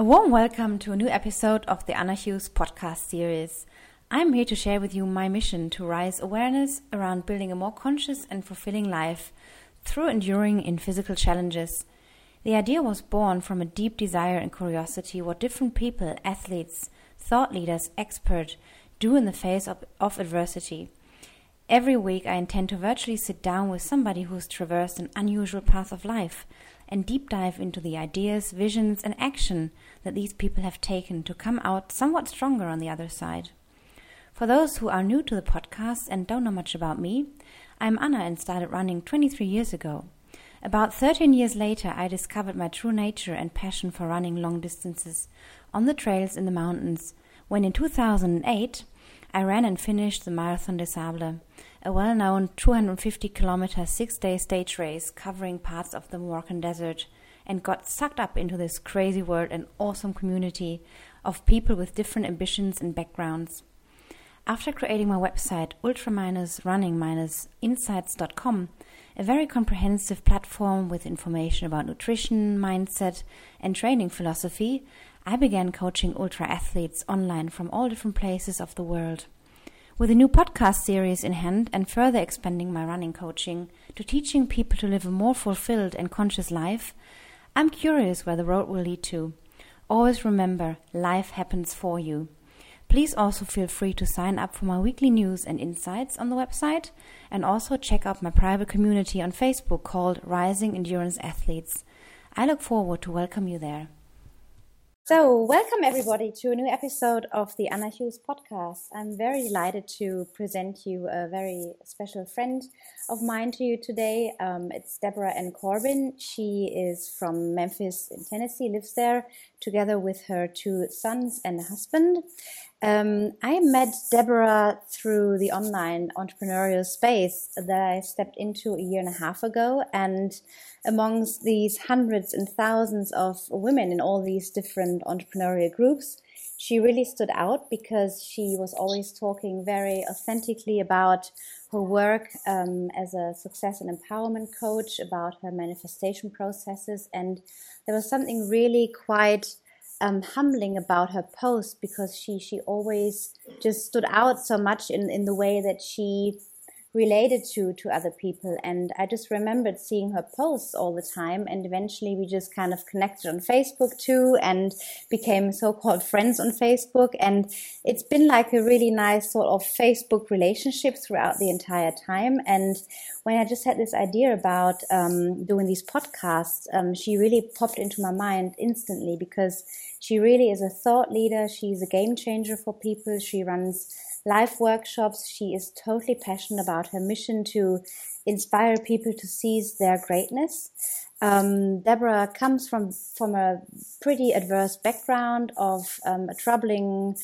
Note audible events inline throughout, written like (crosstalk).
A warm welcome to a new episode of the Anna Hughes podcast series. I'm here to share with you my mission to raise awareness around building a more conscious and fulfilling life through enduring in physical challenges. The idea was born from a deep desire and curiosity what different people, athletes, thought leaders, experts do in the face of, of adversity. Every week, I intend to virtually sit down with somebody who's traversed an unusual path of life and deep dive into the ideas, visions, and action that these people have taken to come out somewhat stronger on the other side. For those who are new to the podcast and don't know much about me, I'm Anna and started running 23 years ago. About 13 years later, I discovered my true nature and passion for running long distances on the trails in the mountains when in 2008 I ran and finished the Marathon des Sables, a well known 250 kilometer six day stage race covering parts of the Moroccan desert, and got sucked up into this crazy world and awesome community of people with different ambitions and backgrounds. After creating my website, ultra-running-insights.com, a very comprehensive platform with information about nutrition, mindset, and training philosophy, I began coaching ultra athletes online from all different places of the world. With a new podcast series in hand and further expanding my running coaching to teaching people to live a more fulfilled and conscious life, I'm curious where the road will lead to. Always remember, life happens for you. Please also feel free to sign up for my weekly news and insights on the website and also check out my private community on Facebook called Rising Endurance Athletes. I look forward to welcome you there. So, welcome everybody to a new episode of the Anna Hughes podcast. I'm very delighted to present you a very special friend of mine to you today. Um, it's Deborah Ann Corbin. She is from Memphis in Tennessee, lives there together with her two sons and a husband. Um, I met Deborah through the online entrepreneurial space that I stepped into a year and a half ago. And amongst these hundreds and thousands of women in all these different entrepreneurial groups, she really stood out because she was always talking very authentically about her work um, as a success and empowerment coach, about her manifestation processes. And there was something really quite um, humbling about her post because she, she always just stood out so much in, in the way that she related to to other people. And i just remembered seeing her posts all the time. And eventually we just kind of connected on facebook too and became so-called friends on facebook. And it's been like a really nice sort of facebook relationship throughout the entire time. And when i just had this idea about um, doing these podcasts um, she really popped into my mind instantly because she really is a thought leader. She's a game changer for people. She runs live workshops. She is totally passionate about her mission to inspire people to seize their greatness. Um, Deborah comes from from a pretty adverse background of um, a troubling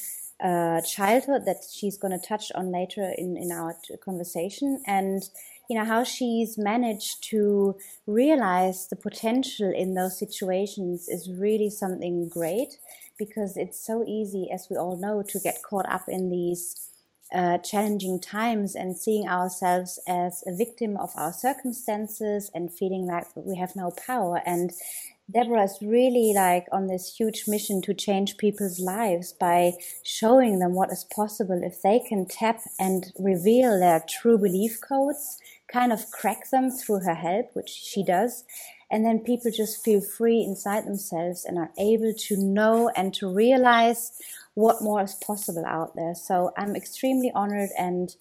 uh, childhood that she's going to touch on later in in our conversation, and you know how she's managed to realize the potential in those situations is really something great because it's so easy, as we all know, to get caught up in these uh, challenging times and seeing ourselves as a victim of our circumstances and feeling like we have no power. And Deborah is really like on this huge mission to change people's lives by showing them what is possible if they can tap and reveal their true belief codes, kind of crack them through her help, which she does. And then people just feel free inside themselves and are able to know and to realize what more is possible out there. So I'm extremely honored and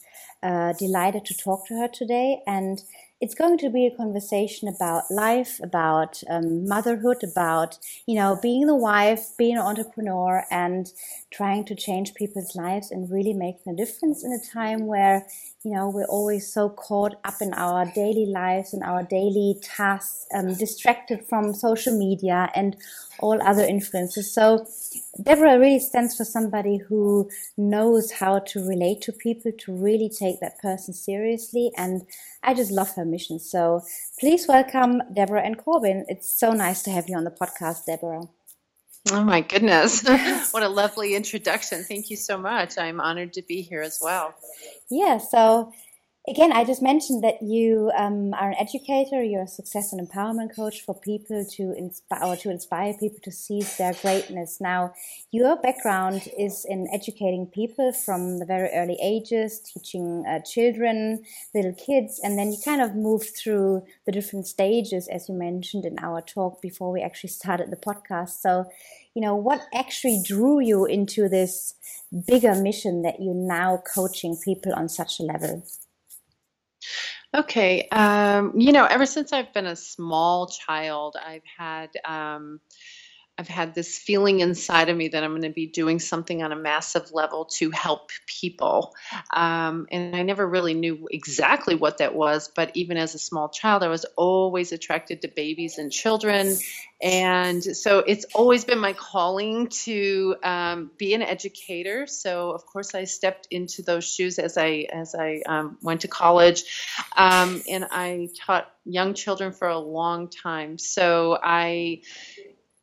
uh, delighted to talk to her today. And it's going to be a conversation about life, about um, motherhood, about, you know, being the wife, being an entrepreneur and trying to change people's lives and really making a difference in a time where, you know, we're always so caught up in our daily lives and our daily tasks, um, distracted from social media and all other influences. So Deborah really stands for somebody who knows how to relate to people, to really take that person seriously. And I just love her mission. So please welcome Deborah Ann Corbin. It's so nice to have you on the podcast, Deborah. Oh my goodness. (laughs) what a lovely introduction. Thank you so much. I'm honored to be here as well. Yeah, so again, I just mentioned that you um, are an educator. You're a success and empowerment coach for people to inspire to inspire people to seize their greatness. Now, your background is in educating people from the very early ages, teaching uh, children, little kids, and then you kind of move through the different stages, as you mentioned in our talk before we actually started the podcast. So, you know, what actually drew you into this bigger mission that you're now coaching people on such a level? Okay. Um, you know, ever since I've been a small child, I've had um, I've had this feeling inside of me that I'm going to be doing something on a massive level to help people. Um, and I never really knew exactly what that was, but even as a small child, I was always attracted to babies and children. And so it's always been my calling to um, be an educator. So of course I stepped into those shoes as I as I um, went to college, um, and I taught young children for a long time. So I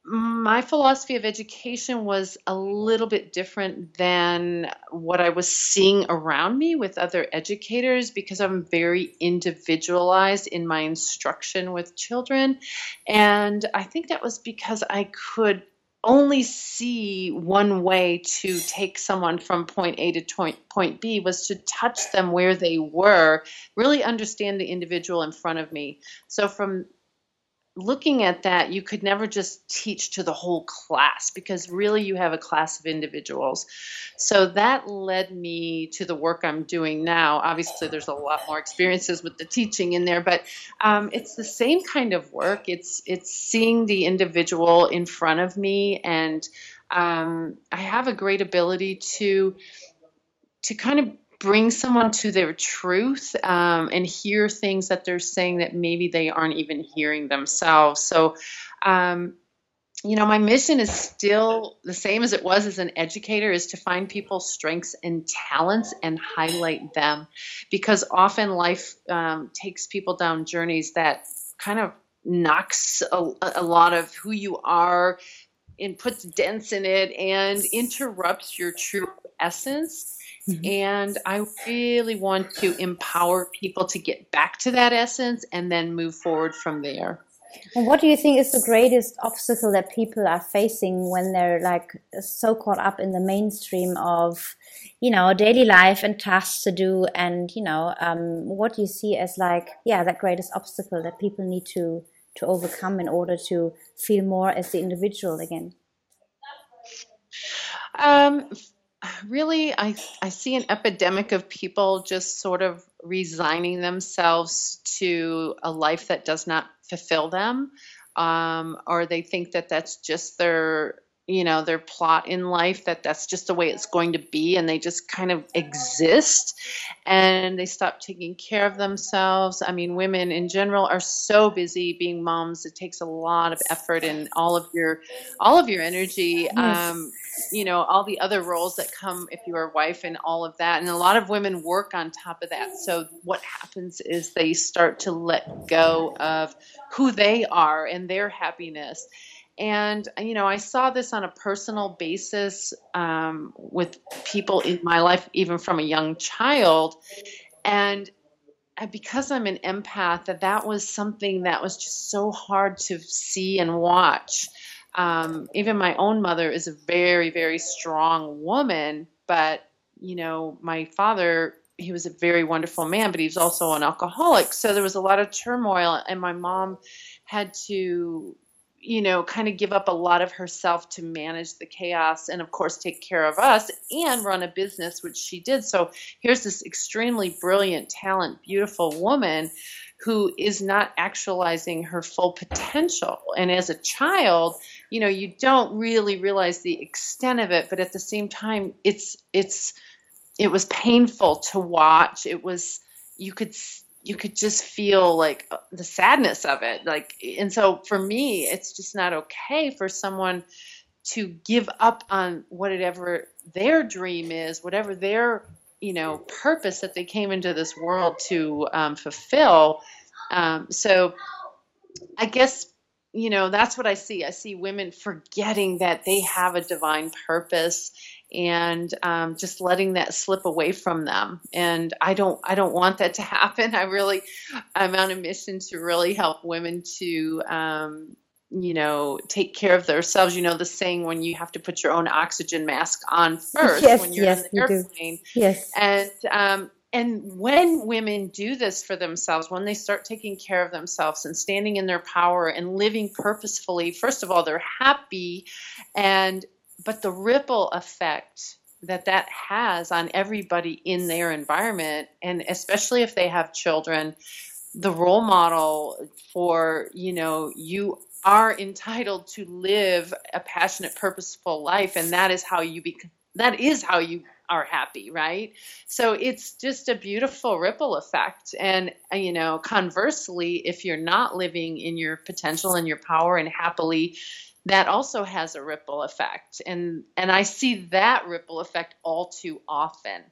my philosophy of education was a little bit different than what I was seeing around me with other educators because I'm very individualized in my instruction with children. And I think that was because I could only see one way to take someone from point A to point B was to touch them where they were, really understand the individual in front of me. So from looking at that, you could never just teach to the whole class because really you have a class of individuals. So that led me to the work I'm doing now. Obviously, there's a lot more experiences with the teaching in there, but um, it's the same kind of work. It's it's seeing the individual in front of me, and um, I have a great ability to to kind of bring someone to their truth um, and hear things that they're saying that maybe they aren't even hearing themselves. So, um, you know, my mission is still the same as it was as an educator is to find people's strengths and talents and highlight them because often life um, takes people down journeys that kind of knocks a, a lot of who you are and puts dents in it and interrupts your true essence Mm-hmm. And I really want to empower people to get back to that essence and then move forward from there. And what do you think is the greatest obstacle that people are facing when they're like so caught up in the mainstream of, you know, daily life and tasks to do? And, you know, um, what do you see as like, yeah, that greatest obstacle that people need to, to overcome in order to feel more as the individual again? Um, really I, I see an epidemic of people just sort of resigning themselves to a life that does not fulfill them. Um, or they think that that's just their you know their plot in life that that's just the way it's going to be and they just kind of exist and they stop taking care of themselves. I mean women in general are so busy being moms. It takes a lot of effort and all of your all of your energy um, you know all the other roles that come if you're a wife and all of that and a lot of women work on top of that. So what happens is they start to let go of who they are and their happiness and, you know, I saw this on a personal basis um, with people in my life, even from a young child. And because I'm an empath, that that was something that was just so hard to see and watch. Um, even my own mother is a very, very strong woman, but you know, my father, he was a very wonderful man, but he was also an alcoholic. So there was a lot of turmoil, and my mom had to you know, kind of give up a lot of herself to manage the chaos and, of course, take care of us and run a business, which she did. So here's this extremely brilliant, talent, beautiful woman who is not actualizing her full potential. And as a child, you know, you don't really realize the extent of it, but at the same time, it's, it's, it was painful to watch. It was, you could you could just feel like uh, the sadness of it like and so for me it's just not okay for someone to give up on whatever their dream is whatever their you know purpose that they came into this world to um, fulfill. Um, so i guess you know that's what i see. I see women forgetting that they have a divine purpose and um, just letting that slip away from them. And I don't I don't want that to (laughs) happen. I really I'm on a mission to really help women to um, you know take care of themselves. You know the saying when you have to put your own oxygen mask on (laughs) first yes, when you're yes, in the airplane. Yes, and um, and when women do this for themselves, when they start taking care of themselves and standing in their power and living purposefully, first of all, they're happy and but the ripple effect that that has on everybody in their environment and especially if they have children the role model for you know you are entitled to live a passionate purposeful life and that is how you become that is how you are happy right? So it's just a beautiful ripple effect. And uh, you know conversely if you're not living in your potential and your power and happily that also has a ripple effect. And and i see that ripple effect all too often.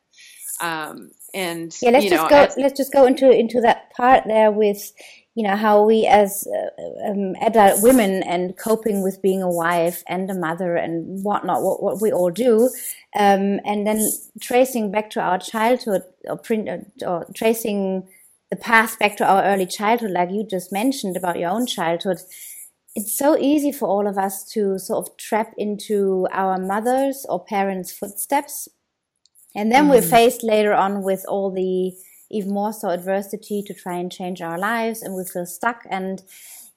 Um, and yeah let's you just know, go as- let's just go into into that part there with you know how we as uh, um, adult women and coping with being a wife and a mother and whatnot what, what we all do um, and then tracing back to our childhood or print or tracing the path back to our early childhood like you just mentioned about your own childhood it's so easy for all of us to sort of trap into our mothers or parents' footsteps. And then we're faced later on with all the even more so adversity to try and change our lives and we feel stuck. And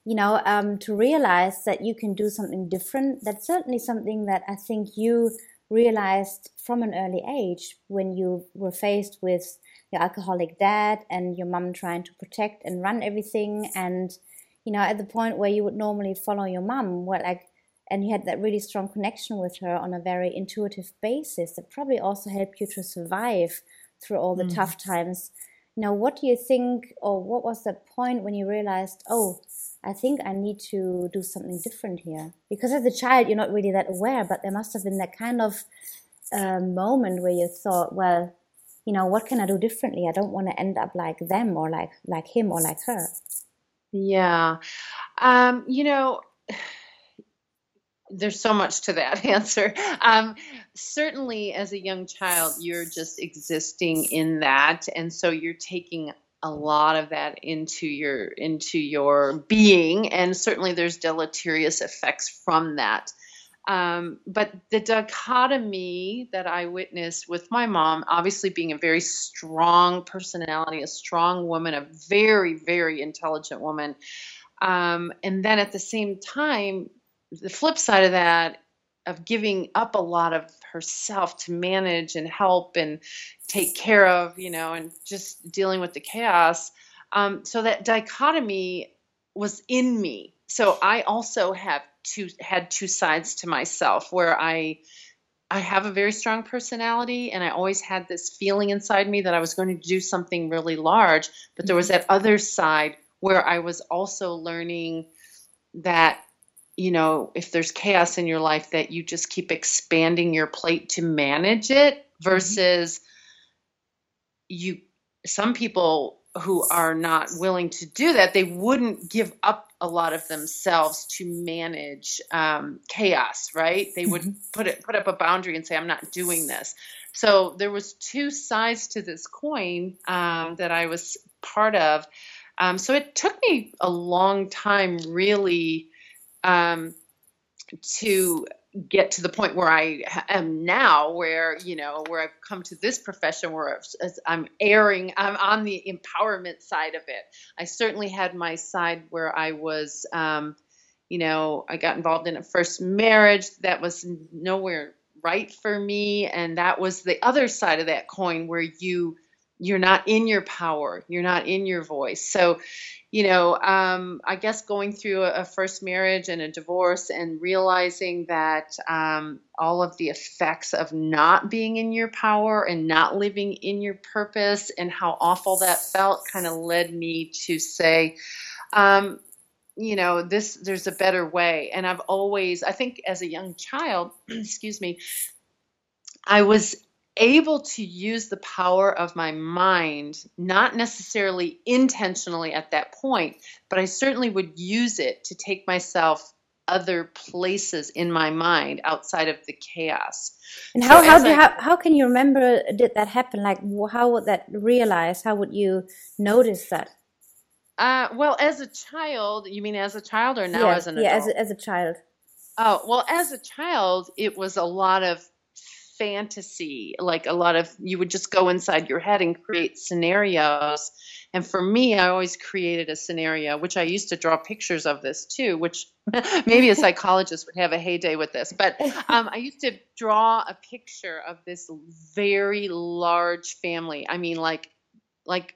you know um, to realize that you can do something different that's certainly something that i think you realized from an early age when you were faced with your alcoholic dad and your mum trying to protect and run everything. And you know, at the point where you would normally follow your mum, what like, and you had that really strong connection with her on a very intuitive basis that probably also helped you to survive through all the tough times. Now, what do you think, or what was the point when you realized, oh, I think I need to do something different here? Because as a child, you're not really that aware, but there must have been that kind of uh, moment where you thought, well, you know, what can I do differently? I don't want to end up like them or like like him or like her. Yeah. Um, you know, (sighs) there's so much to that (laughs) answer. Um, certainly, as a young child, you're just existing in that, and so you're taking a lot of that into your into your being, and certainly there's deleterious effects from that. Um, but the dichotomy that I witnessed with my mom, obviously being a very strong personality, a strong woman, a very, very intelligent woman, um, and then at the same time, the flip side of that, of giving up a lot of herself to manage and help and take care of, you know, and just dealing with the chaos. Um, so that dichotomy was in me. So I also have two had two sides to myself where I I have a very strong personality and I always had this feeling inside me that I was going to do something really large, but there was mm-hmm. that other side where I was also learning that you know, if there's chaos in your life that you just keep expanding your plate to manage it mm-hmm. versus you some people who are not willing to do that, they wouldn't give up a lot of themselves to manage um, chaos, right? They would put it put up a boundary and say, "I'm not doing this." So there was two sides to this coin um, that I was part of. Um, so it took me a long time, really, um, to get to the point where I am now, where you know, where I've come to this profession, where I'm airing, I'm on the empowerment side of it. I certainly had my side where I was, um, you know, I got involved in a first marriage that was nowhere right for me, and that was the other side of that coin, where you you're not in your power, you're not in your voice. So, you know, um, I guess going through a, a, first marriage and a divorce and realizing that um, all of the effects of not being in your power and not living in your purpose and how awful that felt kind of led me to say, um, you know, this there's a better way. And I've always, I think, as a young child, (clears throat) excuse me, I was able to use the power of my mind, not necessarily intentionally at that point, but I certainly would use it to take myself other places in my mind outside of the chaos. And how so how, do, I, how how can you remember did that happen? Like how would that realize? How would you notice that? Uh, well, as a child, you mean as a child or now yeah, as an adult? Yeah, as a, as a child. Oh well, as a child, it was a lot of fantasy like a lot of you would just go inside your head and create scenarios. And for me i always created a scenario which i used to draw pictures of this too which (laughs) maybe a psychologist would have a heyday with this. But um, i used to draw a picture of this very large family. I mean like like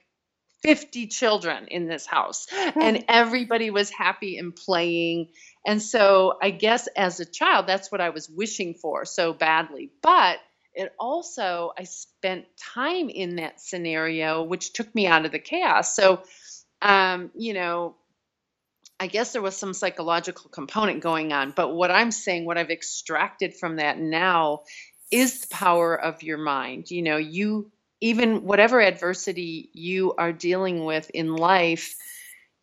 50 children in this house and everybody was happy and playing and so I guess as a child, that's what I was wishing for so badly. But it also, I spent time in that scenario, which took me out of the chaos. So, um, you know, I guess there was some psychological component going on. But what I'm saying, what I've extracted from that now is the power of your mind. You know, you, even whatever adversity you are dealing with in life,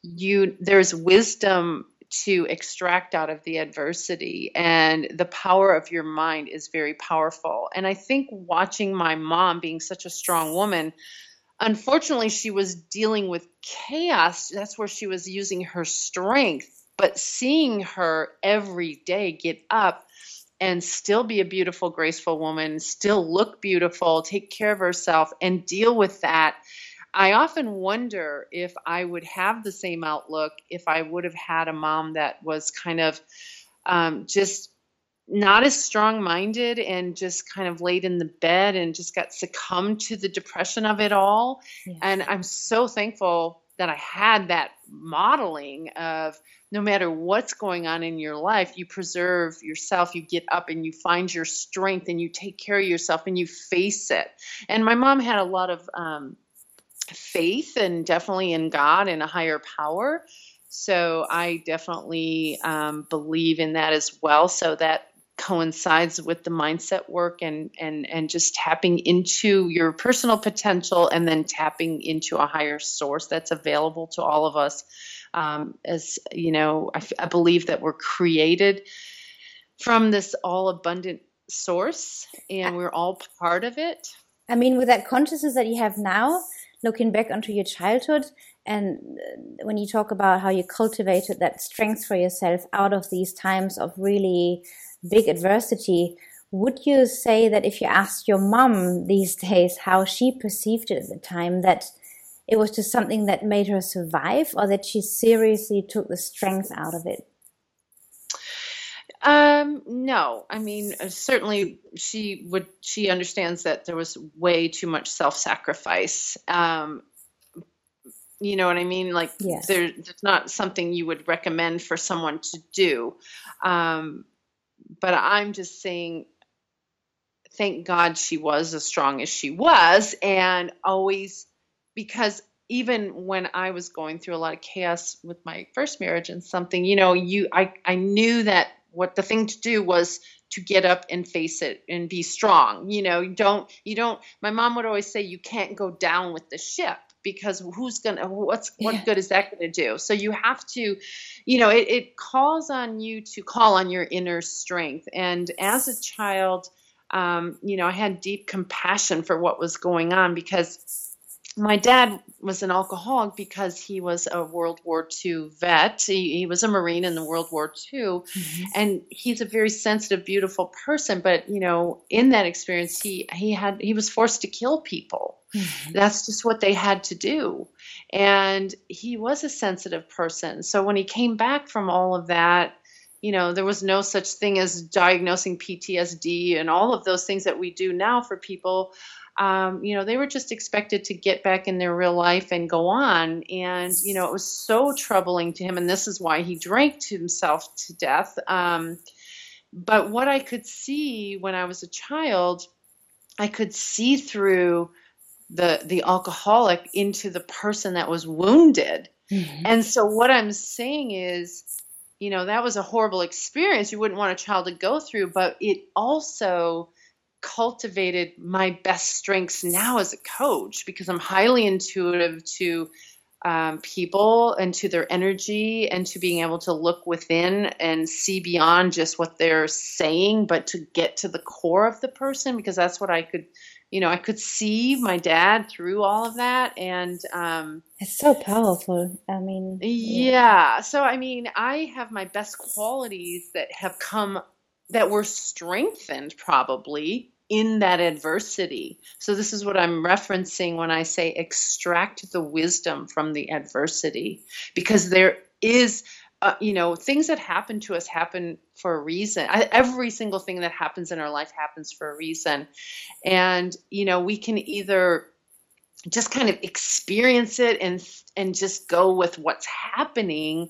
you there's wisdom to extract out of the adversity. And the power of your mind is very powerful. And I think watching my mom being such a strong woman, unfortunately, she was dealing with chaos. That's where she was using her strength. But seeing her every day get up and still be a beautiful, graceful woman, still look beautiful, take care of herself, and deal with that I often wonder if I would have the same outlook if I would have had a mom that was kind of um, just not as strong minded and just kind of laid in the bed and just got succumbed to the depression of it all. Yeah. And I'm so thankful that I had that modeling of no matter what's going on in your life, you preserve yourself, you get up and you find your strength and you take care of yourself and you face it. And my mom had a lot of um, faith and definitely in God and a higher power. So I definitely um, believe in that as well. So that coincides with the mindset work and and and just tapping into your personal potential and then tapping into a higher source that's available to all of us. Um, as you know, I, I believe that we're created from this all abundant source and we're all part of it. I mean, with that consciousness that you have now, looking back onto your childhood and uh, when you talk about how you cultivated that strength for yourself out of these times of really big adversity would you say that if you asked your mom these days how she perceived it at the time that it was just something that made her survive or that she seriously took the strength out of it um, no, I mean, uh, certainly she would, she understands that there was way too much self sacrifice. Um, you know what I mean? Like, yes. there, there's not something you would recommend for someone to do. Um, but I'm just saying, thank God she was as strong as she was, and always because even when I was going through a lot of chaos with my first marriage and something, you know, you I I knew that what the thing to do was to get up and face it and be strong you know you don't you don't my mom would always say you can't go down with the ship because who's gonna what's what yeah. good is that gonna do so you have to you know it, it calls on you to call on your inner strength and as a child um, you know i had deep compassion for what was going on because my dad was an alcoholic because he was a World War II vet. He, he was a Marine in the World War II, mm-hmm. and he's a very sensitive, beautiful person. But you know, in that experience, he he had he was forced to kill people. Mm-hmm. That's just what they had to do, and he was a sensitive person. So when he came back from all of that, you know, there was no such thing as diagnosing PTSD and all of those things that we do now for people um, you know, they were just expected to get back in their real life and go on. And, you know, it was so troubling to him. And this is why he drank himself to death. Um, but what I could see when I was a child, I could see through the the alcoholic into the person that was wounded. Mm-hmm. And so what I'm saying is, you know, that was a horrible experience you wouldn't want a child to go through, but it also cultivated my best strengths now as a coach because I'm highly intuitive to um, people and to their energy and to being able to look within and see beyond just what they're saying, but to get to the core of the person because that's what I could, you know, I could see my dad through all of that. And um, it's so powerful. I mean, yeah. yeah. So, I mean, I have my best qualities that have come, that were strengthened probably in that adversity. So, this is what I'm referencing when I say extract the wisdom from the adversity, because there is, uh, you know, things that happen to us happen for a reason. I, every single thing that happens in our life happens for a reason. And, you know, we can either just kind of experience it and and just go with what's happening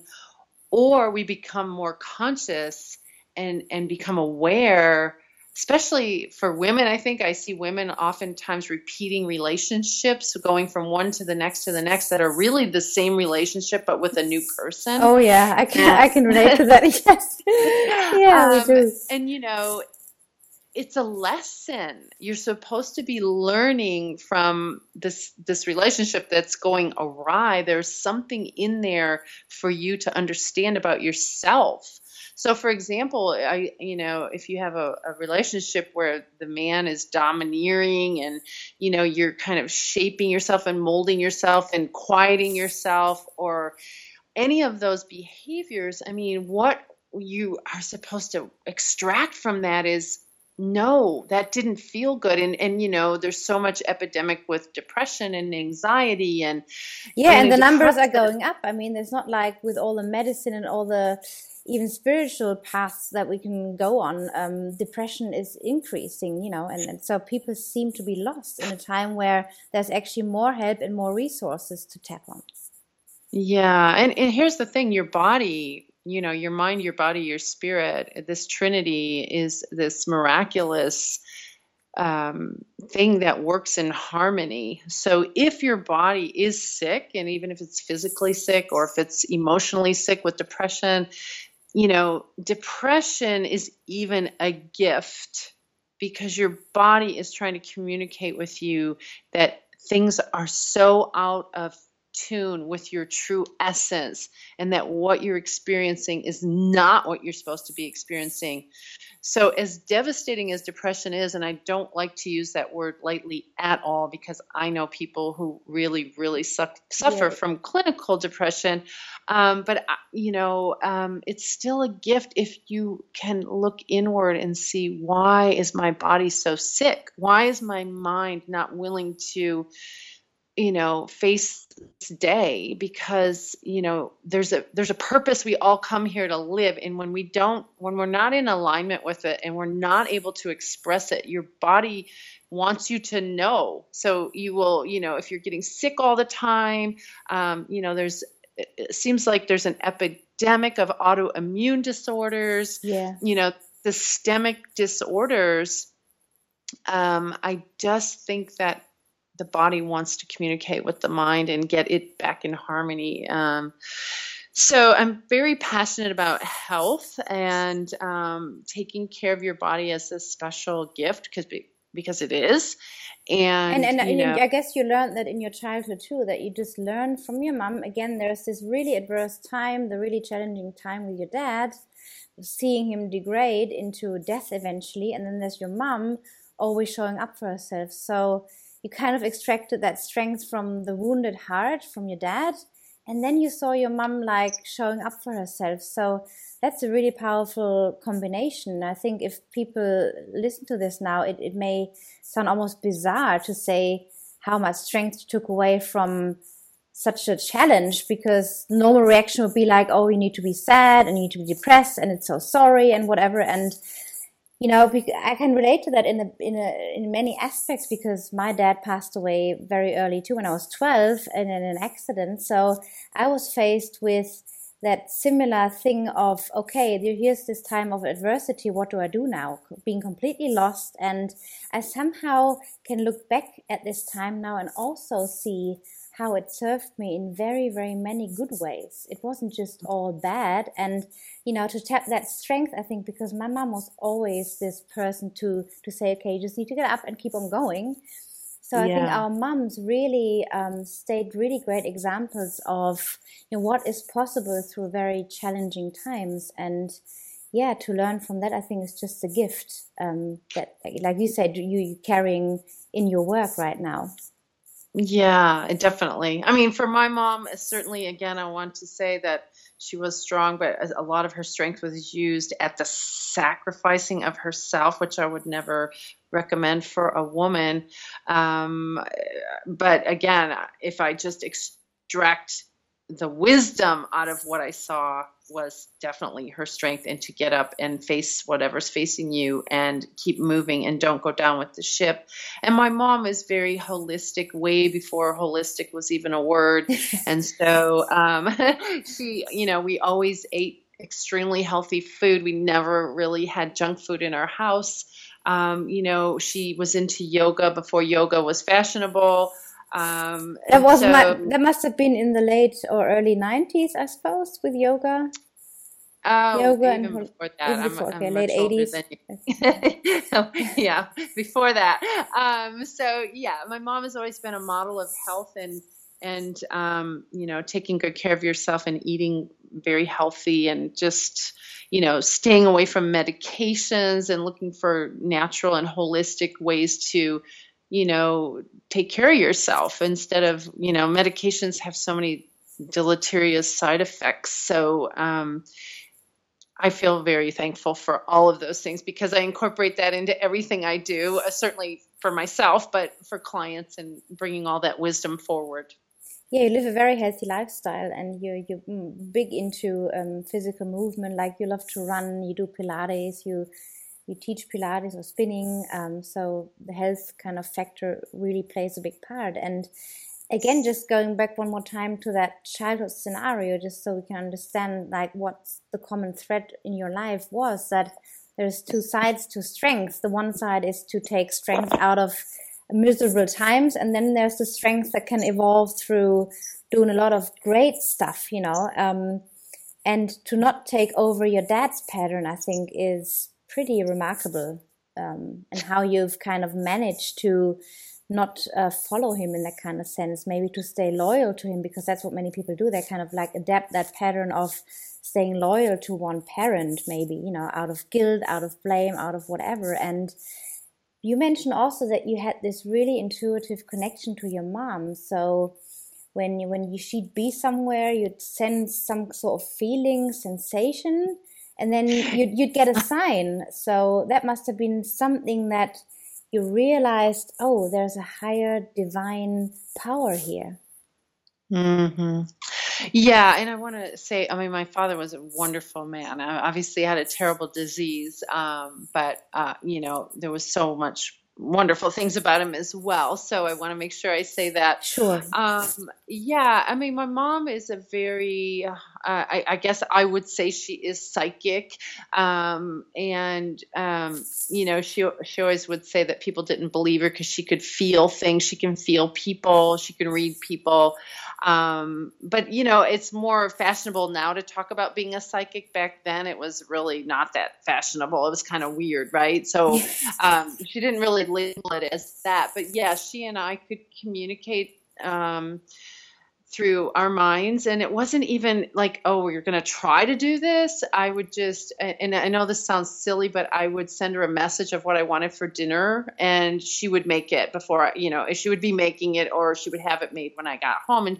or we become more conscious and and become aware especially for women, I think I see women oftentimes repeating relationships, going from one to the next to the next that are really the same relationship but with a new person. Oh yeah, I can I can relate to that. (laughs) Yes, (laughs) yeah, um, do. And you know, it's a lesson you're supposed to be learning from this this relationship that's going awry. There's something in there for you to understand about yourself so, for example, I, you know, if you have a, a relationship where the man is domineering and, you know, you're kind of shaping yourself and molding yourself and quieting yourself or any of those behaviors, I mean, what you are supposed to extract from that is no that didn't feel good. And and you know there's so much epidemic with depression and anxiety and yeah and, and the numbers are going up. I mean it's not like with all the medicine and all the even spiritual paths that we can go on, um, depression is increasing, you know, and, and, so people seem to be lost in a time where there's actually more help and more resources to tap on. Yeah, and, and here's the thing your body, you know, your mind, your body, your spirit, this trinity is this miraculous um, thing that works in harmony. So if your body is sick, and even if it's physically sick or if it's emotionally sick with depression, you know, depression is even a gift because your body is trying to communicate with you that things are so out of tune with your true essence and that what you're experiencing is not what you're supposed to be experiencing. So, as devastating as depression is, and I don't like to use that word lightly at all because I know people who really, really suck, suffer yeah. from clinical depression. Um, but, you know, um, it's still a gift if you can look inward and see why is my body so sick? Why is my mind not willing to? You know face this day because you know there's a there's a purpose. We all come here to live. And when we don't when we're not in alignment with it and we're not able to express it your body wants you to know. So you will you know if you're getting sick all the time um, you know there's it seems like there's an epidemic of autoimmune disorders. Yeah. You know systemic disorders. Um, i just think that the body wants to communicate with the mind and get it back in harmony. Um, so I'm very passionate about health and um, taking care of your body as a special gift because because it is. And and, and, you know, I guess you learned that in your childhood too. That you just learn from your mom. Again, there's this really adverse time, the really challenging time with your dad, seeing him degrade into death eventually, and then there's your mom always showing up for herself. So you kind of extracted that strength from the wounded heart from your dad and then you saw your mom like showing up for herself. So that's a really powerful combination. I think if people listen to this now it, it may sound almost bizarre to say how much strength you took away from such a challenge because normal reaction would be like oh you need to be sad and you need to be depressed and it's so sorry and whatever. And you know, I can relate to that in in a, in many aspects because my dad passed away very early too when I was 12 and in an accident. So I was faced with that similar thing of okay, here's this time of adversity. What do I do now? Being completely lost, and I somehow can look back at this time now and also see how it served me in very, very many good ways. It wasn't just all bad. And, you know, to tap that strength, I think, because my mom was always this person to, to say, okay, you just need to get up and keep on going. So I think our mums really um, stayed really great examples of you know what is possible through very challenging times, and yeah, to learn from that, I think is just a gift um, that, like you said, you're carrying in your work right now. Yeah, definitely. I mean, for my mom, certainly, again, I want to say that she was strong, but a lot of her strength was used at the sacrificing of herself, which I would never recommend for a woman. Um, but again, if I just extract the wisdom out of what I saw was definitely her strength and to get up and face whatever's facing you and keep moving and don't go down with the ship. And my mom is very holistic, way before holistic was even a word. (laughs) and so um, (laughs) she, you know, we always ate extremely healthy food. We never really had junk food in our house. Um, you know, she was into yoga before yoga was fashionable. Um, that was so, my, that must have been in the late or early nineties, I suppose, with yoga. Oh, yoga even and before that, I'm, okay, I'm late eighties. (laughs) yeah, before that. Um, so yeah, my mom has always been a model of health and and um, you know taking good care of yourself and eating very healthy and just you know staying away from medications and looking for natural and holistic ways to you know, take care of yourself instead of, you know, medications have so many deleterious side effects. So, um, I feel very thankful for all of those things because I incorporate that into everything I do, uh, certainly for myself, but for clients and bringing all that wisdom forward. Yeah, you live a very healthy lifestyle, and you're you mm, big into um, physical movement. Like you love to run, you do Pilates, you you teach Pilates or spinning. Um, so the health kind of factor really plays a big part. And again, just going back one more time to that childhood scenario, just so we can understand like what the common thread in your life was that there's two sides to strength. The one side is to take strength out of miserable times, and then there's the strength that can evolve through doing a lot of great stuff, you know. Um, and to not take over your dad's pattern, I think, is pretty remarkable um, and how you've kind of managed to not uh, follow him in that kind of sense, maybe to stay loyal to him because that's what many people do. They kind of like adapt that pattern of staying loyal to one parent, maybe, you know, out of guilt, out of blame, out of whatever. And you mentioned also that you had this really intuitive connection to your mom. So when you, when you, she'd be somewhere, you'd sense some sort of feeling, sensation and then you'd, you'd get a sign. So that must have been something that you realized, oh, there's a higher divine power here. hmm Yeah, and I want to say, I mean, my father was a wonderful man. I obviously had a terrible disease, um, but uh, you know, there was so much wonderful things about him as well. So I want to make sure I say that. Sure. Um, yeah, I mean, my mom is a very, I, I, guess I would say she is psychic, um, and um, you know, she she always would say that people didn't believe her because she could feel things. She can feel people. She can read people. Um, but you know, it's more fashionable now to talk about being a psychic. Back then, it was really not that fashionable. It was kind of weird, right? So um, she didn't really label it as that. But yeah, she and I could communicate. Through our minds and it wasn't even like oh you're going to try to do this. I would just and i know this sounds silly but i would send her a message of what i wanted for dinner and she would make it before I, you know she would be making it or she would have it made when i got home and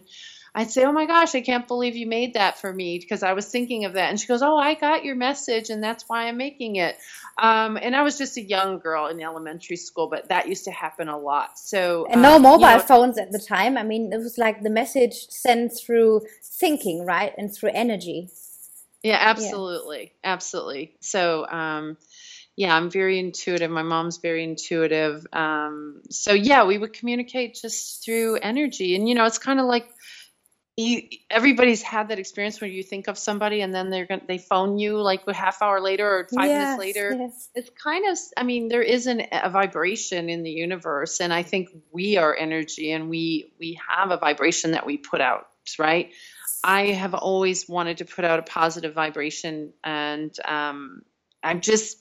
I'd say, "Oh my gosh, I can't believe you made that for me," because I was thinking of that. And she goes, "Oh, I got your message, and that's why I'm making it." Um, and I was just a young girl in elementary school, but that used to happen a lot. So and no um, mobile you know, phones at the time. I mean, it was like the message sent through thinking, right, and through energy. Yeah, absolutely, yeah. absolutely. So. Um, yeah, I'm very intuitive. My mom's very intuitive. Um, so yeah, we would communicate just through energy, and you know, it's kind of like you everybody's had that experience where you think of somebody and then they're going they phone you like a half hour later or five yes, minutes later yes. it's kind of i mean there is an, a vibration in the universe and i think we are energy and we we have a vibration that we put out right i have always wanted to put out a positive vibration and um i'm just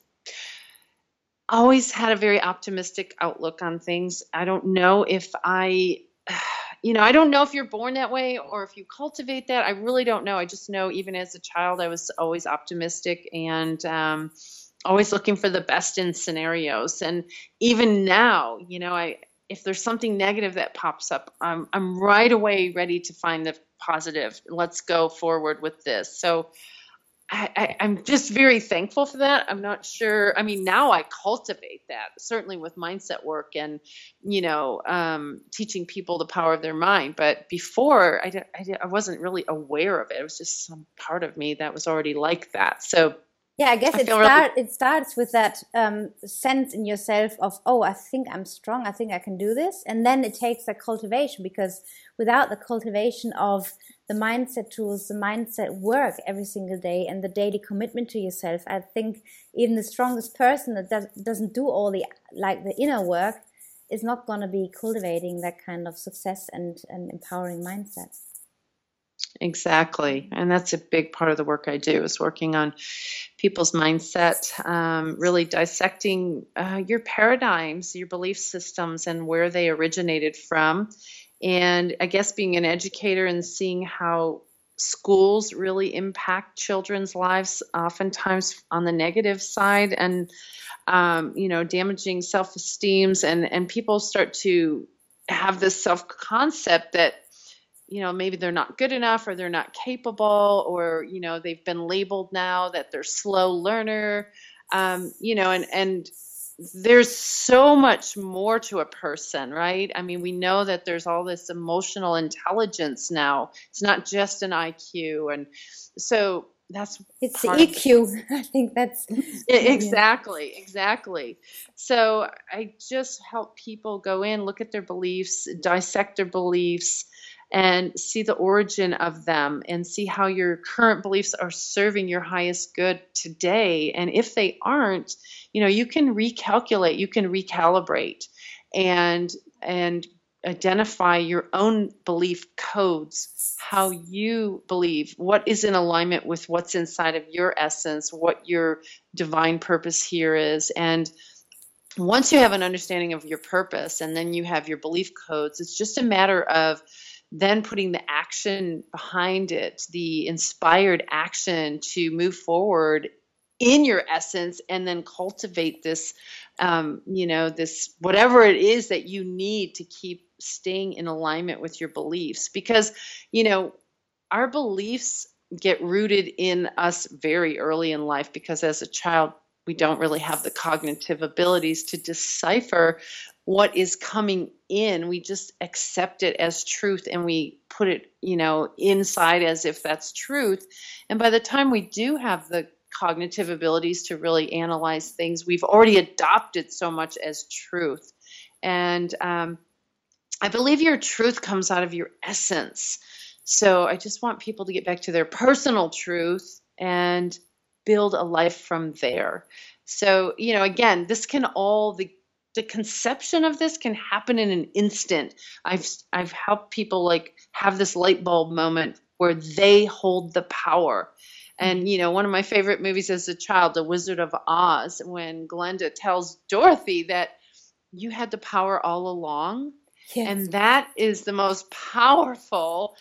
always had a very optimistic outlook on things. I don't know if I, (sighs) you know, I don't know if you're born that way or if you cultivate that. I really don't know. I just know even as a child, I was always optimistic and um, always looking for the best in scenarios. And even now, you know, I if there's something negative that pops up, I'm I'm right away ready to find the positive. Let's go forward with this. So I, am just very thankful for that. I'm not sure. I mean, now I cultivate that certainly with mindset work and, you know, um, teaching people the power of their mind. But before, I, I, I wasn't really aware of it. It was just some part of me that was already like that. So yeah, I guess I it start really... it starts with that um, sense in yourself of oh, I think I'm strong. I think I can do this, and then it takes that cultivation because without the cultivation of the mindset tools, the mindset work every single day, and the daily commitment to yourself, I think even the strongest person that does, doesn't do all the like the inner work is not going to be cultivating that kind of success and, and empowering mindset. Exactly. And that's a big part of the work I do is working on people's mindset, um, really dissecting uh, your paradigms, your belief systems, and where they originated from. And I guess being an educator and seeing how schools really impact children's lives, oftentimes on the negative side, and um, you know, damaging self-esteems, and and people start to have this self-concept that you know maybe they're not good enough or they're not capable or you know they've been labeled now that they're slow learner um, you know and and there's so much more to a person right? I mean we know that there's all this emotional intelligence now. It's not just an iq and so that's it's the eq (laughs) i think that's (laughs) exactly exactly. So i just help people go in look at their beliefs dissect their beliefs and see the origin of them and see how your current beliefs are serving your highest good today. And if they aren't, you know, you can recalculate, you can recalibrate and and identify your own belief codes, how you believe, what is in alignment with what's inside of your essence, what your divine purpose here is. And once you have an understanding of your purpose and then you have your belief codes, it's just a matter of then putting the action behind it, the inspired action to move forward in your essence and then cultivate this um, you know this whatever it is that you need to keep staying in alignment with your beliefs. Because you know our beliefs get rooted in us very early in life because as a child we don't really have the cognitive abilities to decipher what is coming in. We just accept it as truth and we put it you know inside as if that's truth. And by the time we do have the cognitive abilities to really analyze things we've already adopted so much as truth. And um, i believe your truth comes out of your essence. So i just want people to get back to their personal truth and build a life from there. So you know again this can all the the conception of this can happen in an instant. I've I've helped people like have this light bulb moment where they hold the power. And you know, one of my favorite movies as a child, The Wizard of Oz, when Glinda tells Dorothy that you had the power all along. Yes. And that is the most powerful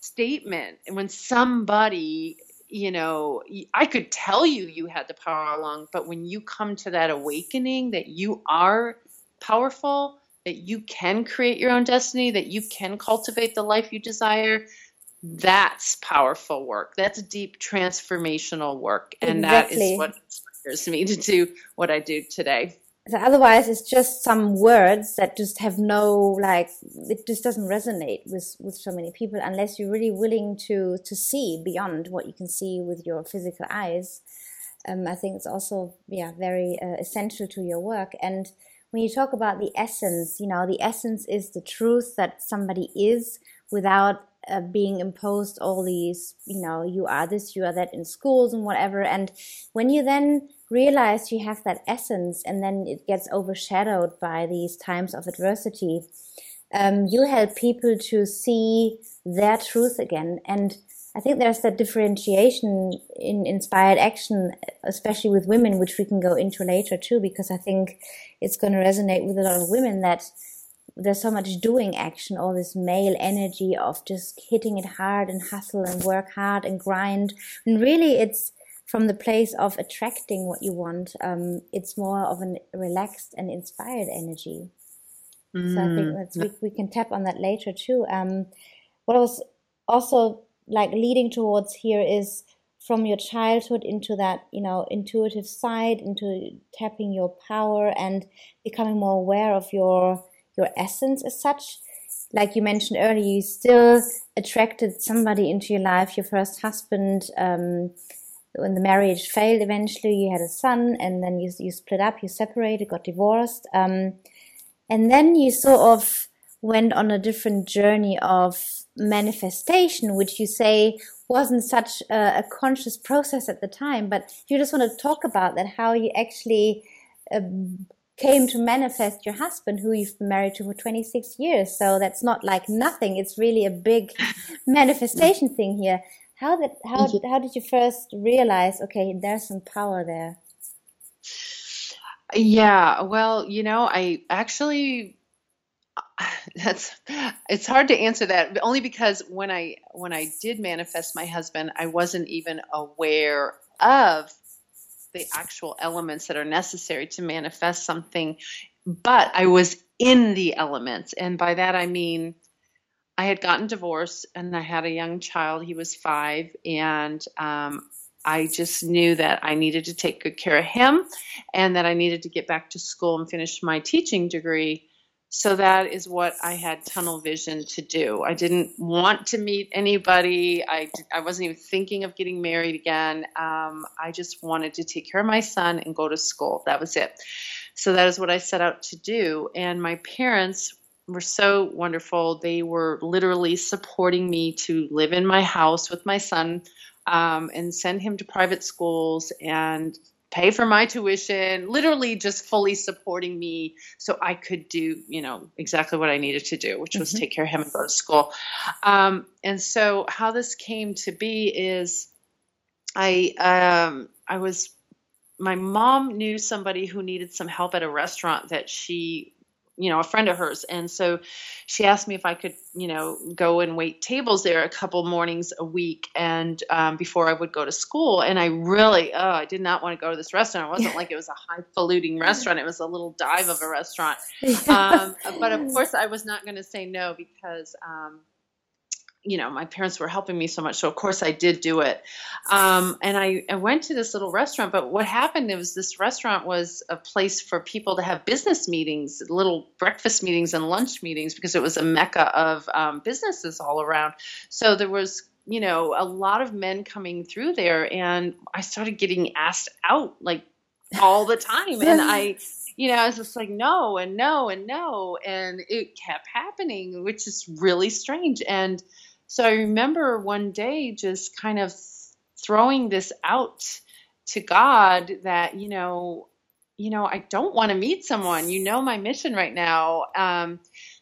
statement. When somebody you know, I could tell you you had the power all along, but when you come to that awakening that you are powerful, that you can create your own destiny, that you can cultivate the life you desire, that's powerful work. That's deep transformational work. And exactly. that is what inspires me to do what I do today otherwise it's just some words that just have no like it just doesn't resonate with with so many people unless you're really willing to to see beyond what you can see with your physical eyes. Um, i think it's also yeah very uh, essential to your work. And when you talk about the essence you know the essence is the truth that somebody is without uh, being imposed all these you know you are this you are that in schools and whatever. And when you then realize you have that essence and then it gets overshadowed by these times of adversity, um, you help people to see their truth again. And I think there's that differentiation in inspired action, especially with women, which we can go into later too, because I think it's going to resonate with a lot of women that there's so much doing action, all this male energy of just hitting it hard and hustle and work hard and grind. And really, it's from the place of attracting what you want. Um, it's more of a relaxed and inspired energy. Mm. So I think mm. that's, we, we can tap on that later too. Um, what I was also like leading towards here is from your childhood into that you know intuitive side into tapping your power and becoming more aware of your your essence as such like you mentioned earlier you still attracted somebody into your life your first husband um, when the marriage failed eventually you had a son and then you, you split up you separated got divorced um, and then you sort of went on a different journey of manifestation, which you say wasn't such a, a, conscious process at the time, but you just want to talk about that, how you actually uh, came to manifest your husband, who you've been married to for 26 years. So that's not like nothing. It's really a big (laughs) manifestation thing here. How that how how did you first realize? Okay, there's some power there. Yeah, well, you know, I actually (sighs) that's it's hard to answer that only because when I when I did manifest my husband, I wasn't even aware of the actual elements that are necessary to manifest something, but I was in the elements, and by that I mean I had gotten divorced and I had a young child. He was five, and um, I just knew that I needed to take good care of him, and that I needed to get back to school and finish my teaching degree so that is what I had tunnel vision to do. I didn't want to meet anybody. I, I wasn't even thinking of getting married again. Um, I just wanted to take care of my son and go to school. That was it. So that is what I set out to do. And my parents were so wonderful. They were literally supporting me to live in my house with my son um, and send him to private schools and pay for my tuition, literally just fully supporting me so I could do, you know, exactly what I needed to do, which was mm-hmm. take care of him and go to school. Um, and so how this came to be is I um, I was my mom knew somebody who needed some help at a restaurant that she you know, a friend of hers. And so she asked me if I could, you know, go and wait tables there a couple mornings a week and um, before I would go to school. And I really, oh, I did not want to go to this restaurant. It wasn't like it was a highfalutin (laughs) restaurant. It was a little dive of a restaurant. (laughs) Um, but of course I was not going to say no because, um, you know, my parents were helping me so much. So of course I did do it. Um, and I, I, went to this little restaurant, but what happened was this restaurant was a place for people to have business meetings, little breakfast meetings and lunch meetings, because it was a mecca of um, businesses all around. So there was, you know, a lot of men coming through there and I started getting asked out like all the time. and I, (laughs) you know, I was just like, no, and no, and no. And it kept happening, which is really strange. And, so I remember one day just kind of throwing this out to God that, you know, you know, I don't want to meet someone. You know, my mission right now um,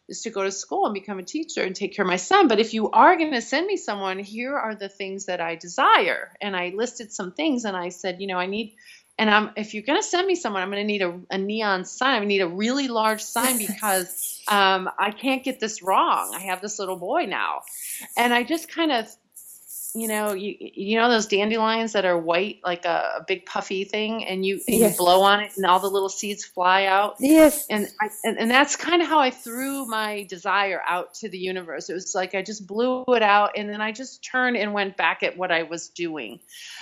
is to go to school and become a teacher and take care of my son. But if you are going to send me someone, here are the things that I desire. And I listed some things and I said, you know, I need and I'm, if you're going to send me someone, I'm going to need a, a, neon sign. I need a really large sign because (laughs) um, I can't get this wrong. I have this little boy now. And I just kind of, you know, you, you know those dandelions that are white, like a, a big puffy thing, and you, and yes. you blow on it, and all the little seeds fly out. Yes. And I, and, and that's kind of how I threw my desire out to the universe. It was like I just blew it out, and then I just turned and went back at what I was doing.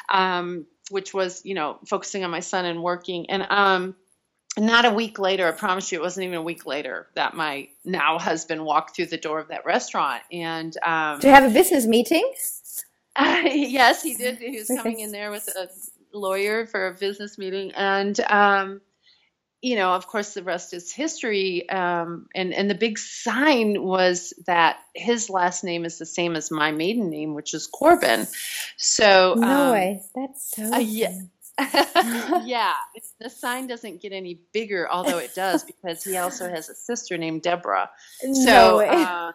Um, which was you know focusing on my son and working and um not a week later i promise you it wasn't even a week later that my now husband walked through the door of that restaurant and um to have a business meeting uh, (laughs) yes he did he was coming in there with a lawyer for a business meeting and um you know, of course, the rest is history. Um, and and the big sign was that his last name is the same as my maiden name, which is Corbin. So no um, way, that's so. Uh, (laughs) yeah. yeah, the sign doesn't get any bigger, although it does because he also has a sister named Deborah. No so uh,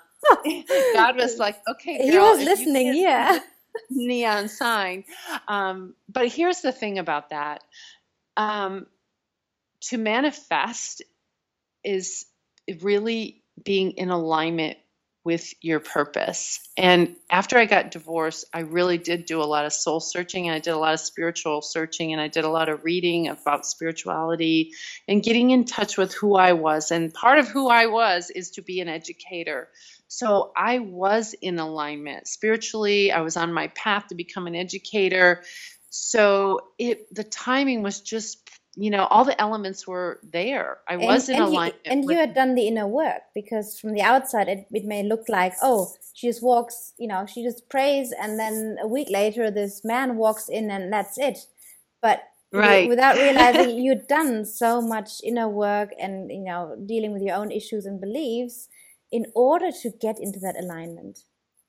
God was (laughs) like, "Okay, girl, he was listening." Yeah, neon sign. Um, but here's the thing about that. Um, to manifest is really being in alignment with your purpose. And after I got divorced, I really did do a lot of soul searching and I did a lot of spiritual searching and I did a lot of reading about spirituality and getting in touch with who I was. And part of who I was is to be an educator. So I was in alignment spiritually. I was on my path to become an educator. So it the timing was just you know all the elements were there i and, was in and alignment you, and with, you had done the inner work because from the outside it, it may look like oh she just walks you know she just prays and then a week later this man walks in and that's it but right. without realizing (laughs) you'd done so much inner work and you know dealing with your own issues and beliefs in order to get into that alignment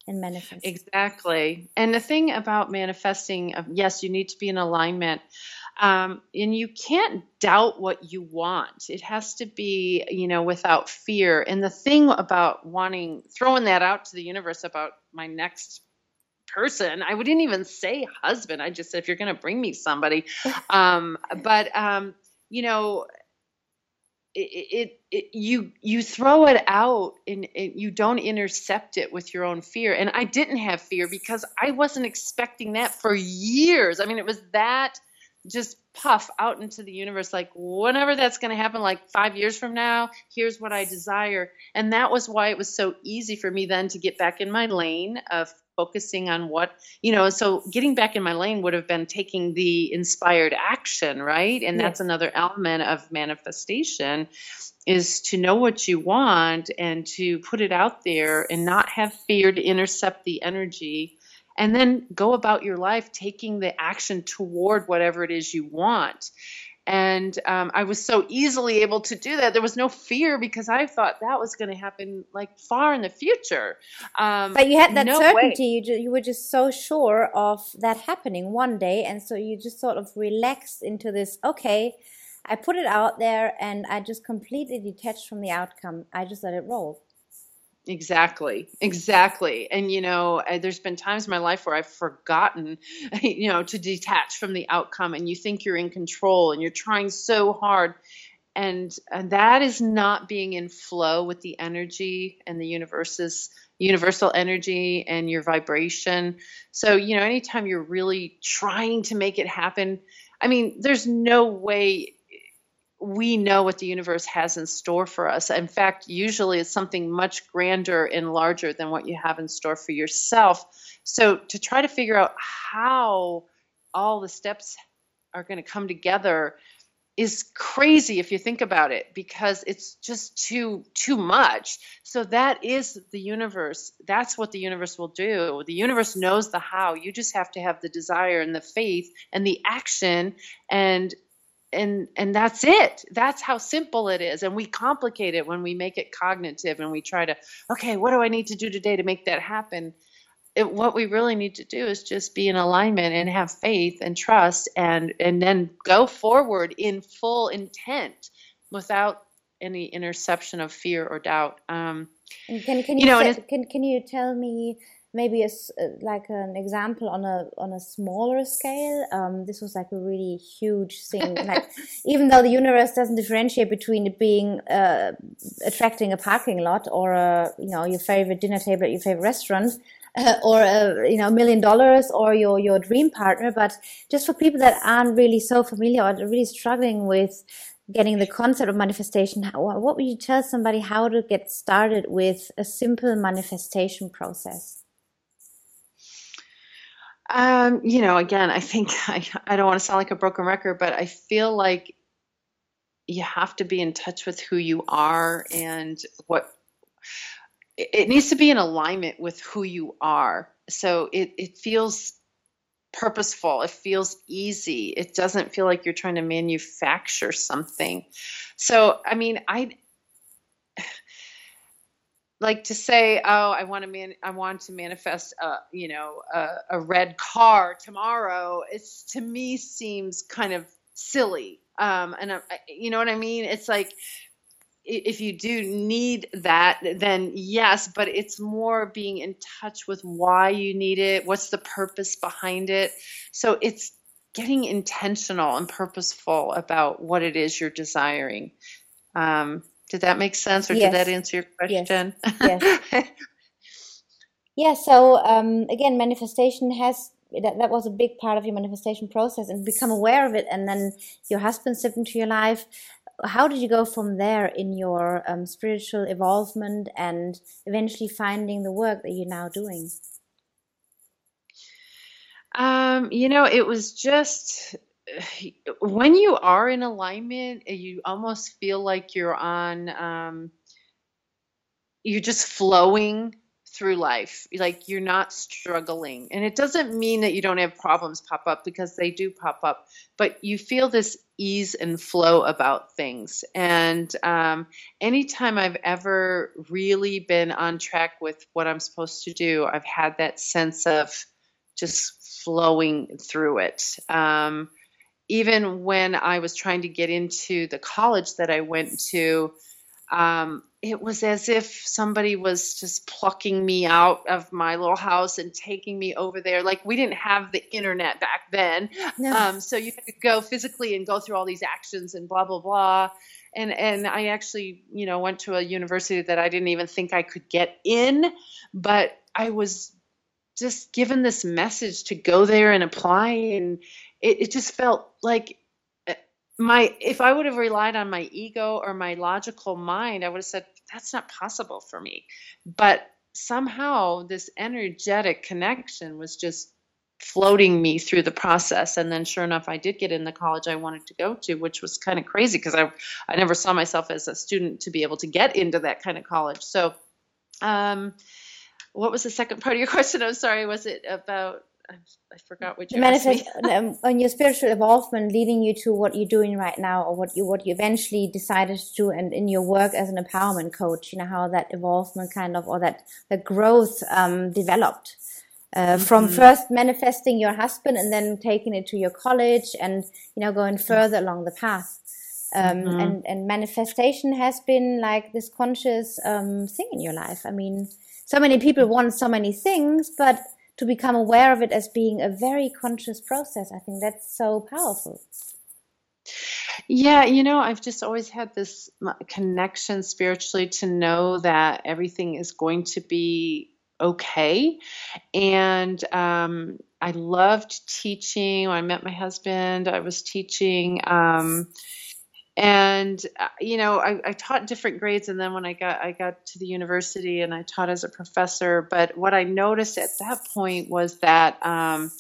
and manifest exactly and the thing about manifesting yes you need to be in alignment um, and you can't doubt what you want. It has to be, you know, without fear. And the thing about wanting, throwing that out to the universe about my next person, I wouldn't even say husband. I just said, if you're going to bring me somebody. (laughs) Um, but, um, you know, it, it, you you throw it out and it, you don't intercept it with your own fear. And i didn't have fear because i wasn't expecting that for years. I mean it was that just puff out into the universe like whenever that's going to happen like 5 years from now here's what I desire. And that was why it was so easy for me then to get back in my lane of focusing on what you know so getting back in my lane would have been taking the inspired action right and yes. that's another element of manifestation is to know what you want and to put it out there and not have fear to intercept the energy and then go about your life taking the action toward whatever it is you want. And um, I was so easily able to do that. There was no fear because I thought that was going to happen like far in the future. Um, but you had that no certainty. You, ju- you were just so sure of that happening one day. And so you just sort of relaxed into this, okay, I put it out there and I just completely detached from the outcome. I just let it roll. Exactly, exactly. And you know, uh, there's been times in my life where I've forgotten, (laughs) you know, to detach from the outcome, and you think you're in control, and you're trying so hard, and, and that is not being in flow with the energy and the universe's universal energy and your vibration. So you know, anytime you're really trying to make it happen, I mean, there's no way we know what the universe has in store for us. In fact, usually it's something much grander and larger than what you have in store for yourself. So, to try to figure out how all the steps are going to come together is crazy if you think about it because it's just too too much so that is the universe that's what the universe will do the universe knows the how you just have to have the desire and the faith and the action and and and that's it. That's how simple it is. And we complicate it when we make it cognitive and we try to okay what do i need to do today to make that happen? It, what we really need to do is just be in alignment and have faith and trust and and then go forward in full intent without any interception of fear or doubt. Um, and can, can you, you know, say, can, can you tell me maybe a, uh, like an example on a on a smaller scale. Um, this was like a really huge thing (laughs) like even though the universe doesn't differentiate between it being uh, attracting a parking lot or a you know your favorite dinner table at your favorite restaurant uh, or a you know a million dollars or your your dream partner but just for people that aren't really so familiar or really struggling with getting the concept of manifestation how, what would you tell somebody how to get started with a simple manifestation process um, you know, again, I think (laughs) I, I don't want to sound like a broken record, but I feel like you have to be in touch with who you are and what it needs to be in alignment with who you are. So it, it feels purposeful. It feels easy. It doesn't feel like you're trying to manufacture something. So, I mean, I like to say, oh, I want to man, I want to manifest, a, you know, a, a red car tomorrow. It's to me seems kind of silly. Um, and I, you know what I mean? It's like if you do need that, then yes, but it's more being in touch with why you need it, what's the purpose behind it. So it's getting intentional and purposeful about what it is you're desiring. Um, did that make sense, or yes. did that answer your question? Yes. (laughs) yes. yeah. So um, again, manifestation has that, that was a big part of your manifestation process, and become aware of it, and then your husband stepped into your life. How did you go from there in your um, spiritual evolvement and eventually finding the work that you're now doing? Um, you know, it was just when you are in alignment, you almost feel like you're on, um, you're just flowing through life. Like you're not struggling. And it doesn't mean that you don't have problems pop up because they do pop up, but you feel this ease and flow about things. And um, anytime I've ever really been on track with what I'm supposed to do, I've had that sense of just flowing through it. Um, even when I was trying to get into the college that I went to, um, it was as if somebody was just plucking me out of my little house and taking me over there. Like we didn't have the internet back then, no. um, so you had to go physically and go through all these actions and blah blah blah. And and I actually, you know, went to a university that I didn't even think I could get in, but I was just given this message to go there and apply, and it, it just felt like my if I would have relied on my ego or my logical mind, I would have said that's not possible for me. But somehow this energetic connection was just floating me through the process and then sure enough I did get in the college I wanted to go to which was kind of crazy because I I never saw myself as a student to be able to get into that kind of college. So um what was the second part of your (laughs) question? I'm sorry, was it about I forgot what you manifest um, on your spiritual involvement leading you to what you're doing right now or what you what you eventually decided to do and in your work as an empowerment coach you know how that involvement kind of or that the growth um, developed uh, from mm-hmm. first manifesting your husband and then taking it to your college and you know going further along the path. Um, mm-hmm. and and manifestation has been like this conscious um, thing in your life. I mean so many people want so many things but to become aware of it as being a very conscious process. I think that's so powerful. Yeah, you know, I've just always had this connection spiritually to know that everything is going to be okay. And um, I loved teaching. When I met my husband, I was teaching. Um, and uh, you know I, I, taught different grades and then when i got i got to the university and i taught as a professor but what i noticed at that point was that um,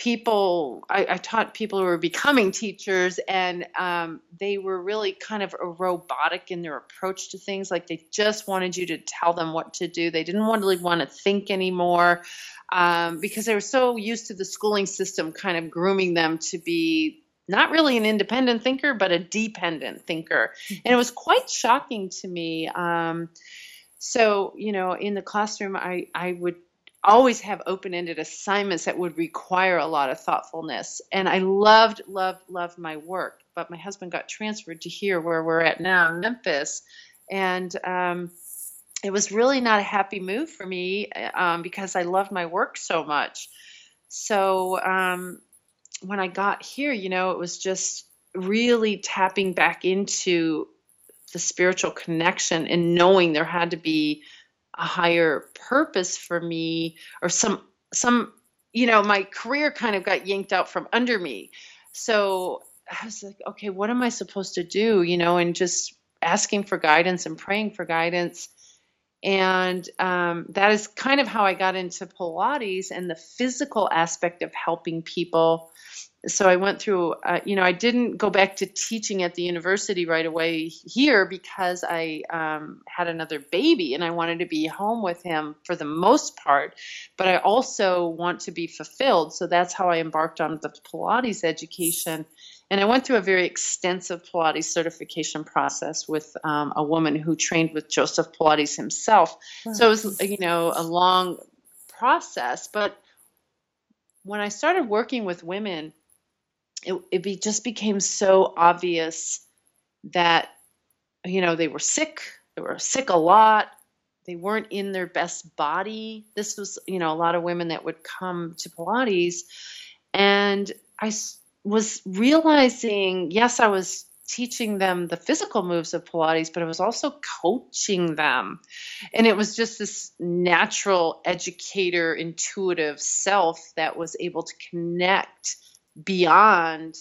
people I, I, taught people who were becoming teachers and um, they were really kind of robotic in their approach to things. Like they just wanted you to tell them what to do. They didn't really want to think anymore um, because they were so used to the schooling system kind of grooming them to be not really an independent thinker, but a dependent thinker. Mm-hmm. And it was quite shocking to me. Um, so, you know, in the classroom, I, I would always have open ended assignments that would require a lot of thoughtfulness. And I loved, loved, loved my work. But my husband got transferred to here where we're at now, Memphis. And um, it was really not a happy move for me um, because I loved my work so much. So, um, when I got here, you know, it was just really tapping back into the spiritual connection and knowing there had to be a higher purpose for me or some some you know my career kind of got yanked out from under me. So i was like okay what am i supposed to do you know and just asking for guidance and praying for guidance and um, that is kind of how i got into pilates and the physical aspect of helping people so I went through, uh, you know, I didn't go back to teaching at the university right away here because I um, had another baby and I wanted to be home with him for the most part. But I also want to be fulfilled. So that's how I embarked on the Pilates education. And I went through a very extensive Pilates certification process with um, a woman who trained with Joseph Pilates himself. Wow. So it was, you know, a long process. But when I started working with women, it, it be, just became so obvious that you know, they were sick. They were sick a lot. They weren't in their best body. This was, you know, a lot of women that would come to Pilates. And I was realizing, yes, I was teaching them the physical moves of Pilates, but I was also coaching them. And it was just this natural educator, intuitive self that was able to connect beyond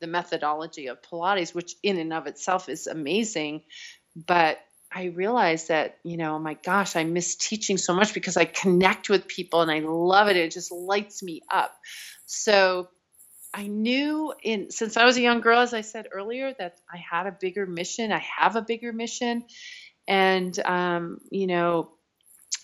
the methodology of Pilates, which in and of itself is amazing. But I realized that, you know, my gosh, I miss teaching so much because I connect with people and I love it. It just lights me up. So I knew in since I was a young girl, as I said earlier, that I had a bigger mission. I have a bigger mission, and um, you know,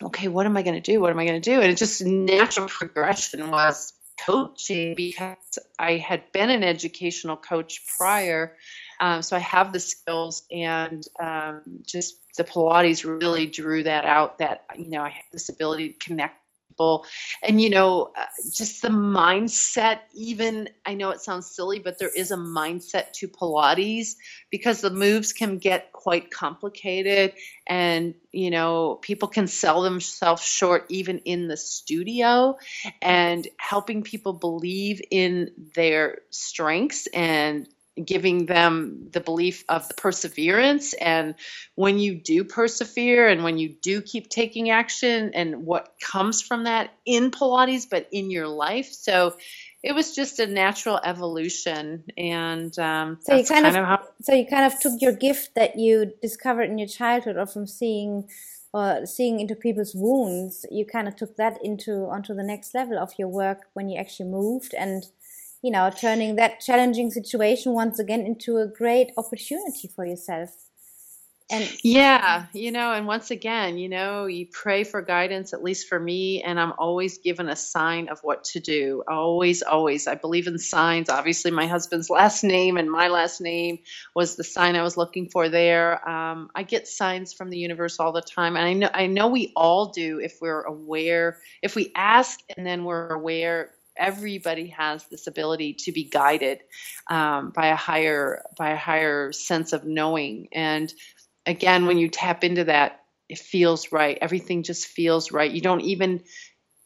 okay, what am I going to do? What am I going to do? And it just natural progression was coaching because I had been an educational coach prior. Um, so I have the skills, and um, just the Pilates really drew that out. That you know, I have this ability to connect people. And you know uh, just the mindset even i know it sounds silly but there is a mindset to pilates because the moves can get quite complicated and you know people can sell themselves short even in the studio and helping people believe in their strengths and giving them the belief of the perseverance. And when you do persevere and when you do keep taking action and what comes from that in pilates but in your life. So it was just a natural evolution. And um, so you kind, kind of, of how- so you kind of took your gift that you discovered in your childhood or from seeing or seeing into people's wounds. You kind of took that into onto the next level of your work when you actually moved and you know, turning that challenging situation once again into a great opportunity for yourself. And yeah, you know, and once again, you know, you pray for guidance, at least for me, and I'm always given a sign of what to do. Always, always. I believe in signs. Obviously, my husband's (laughs) last name and my last name was the sign I was looking for there. Um, I get signs from the universe all the time, and I know I know we all do if we're aware, if we ask and then we're aware everybody has this ability to be guided um, by a higher by a higher sense of knowing. And again when you tap into that it feels right. Everything just feels right. You don't even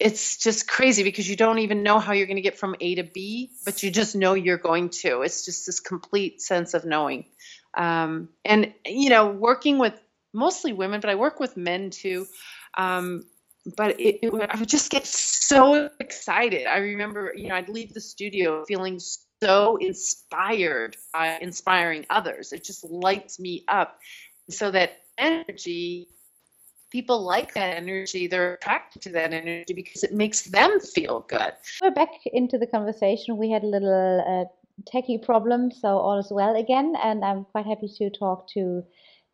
it's just crazy because you don't even know how you're going to get from a to b but you just know you're going to. It's just this complete sense of knowing. Um, and you know working with mostly women but i work with men too. Um, but it, it, I would just get so excited. I remember, you know, I'd leave the studio feeling so inspired by inspiring others. It just lights me up. So that energy, people like that energy. They're attracted to that energy because it makes them feel good. We're back into the conversation. We had a little uh, techie problem, so all is well again, and I'm quite happy to talk to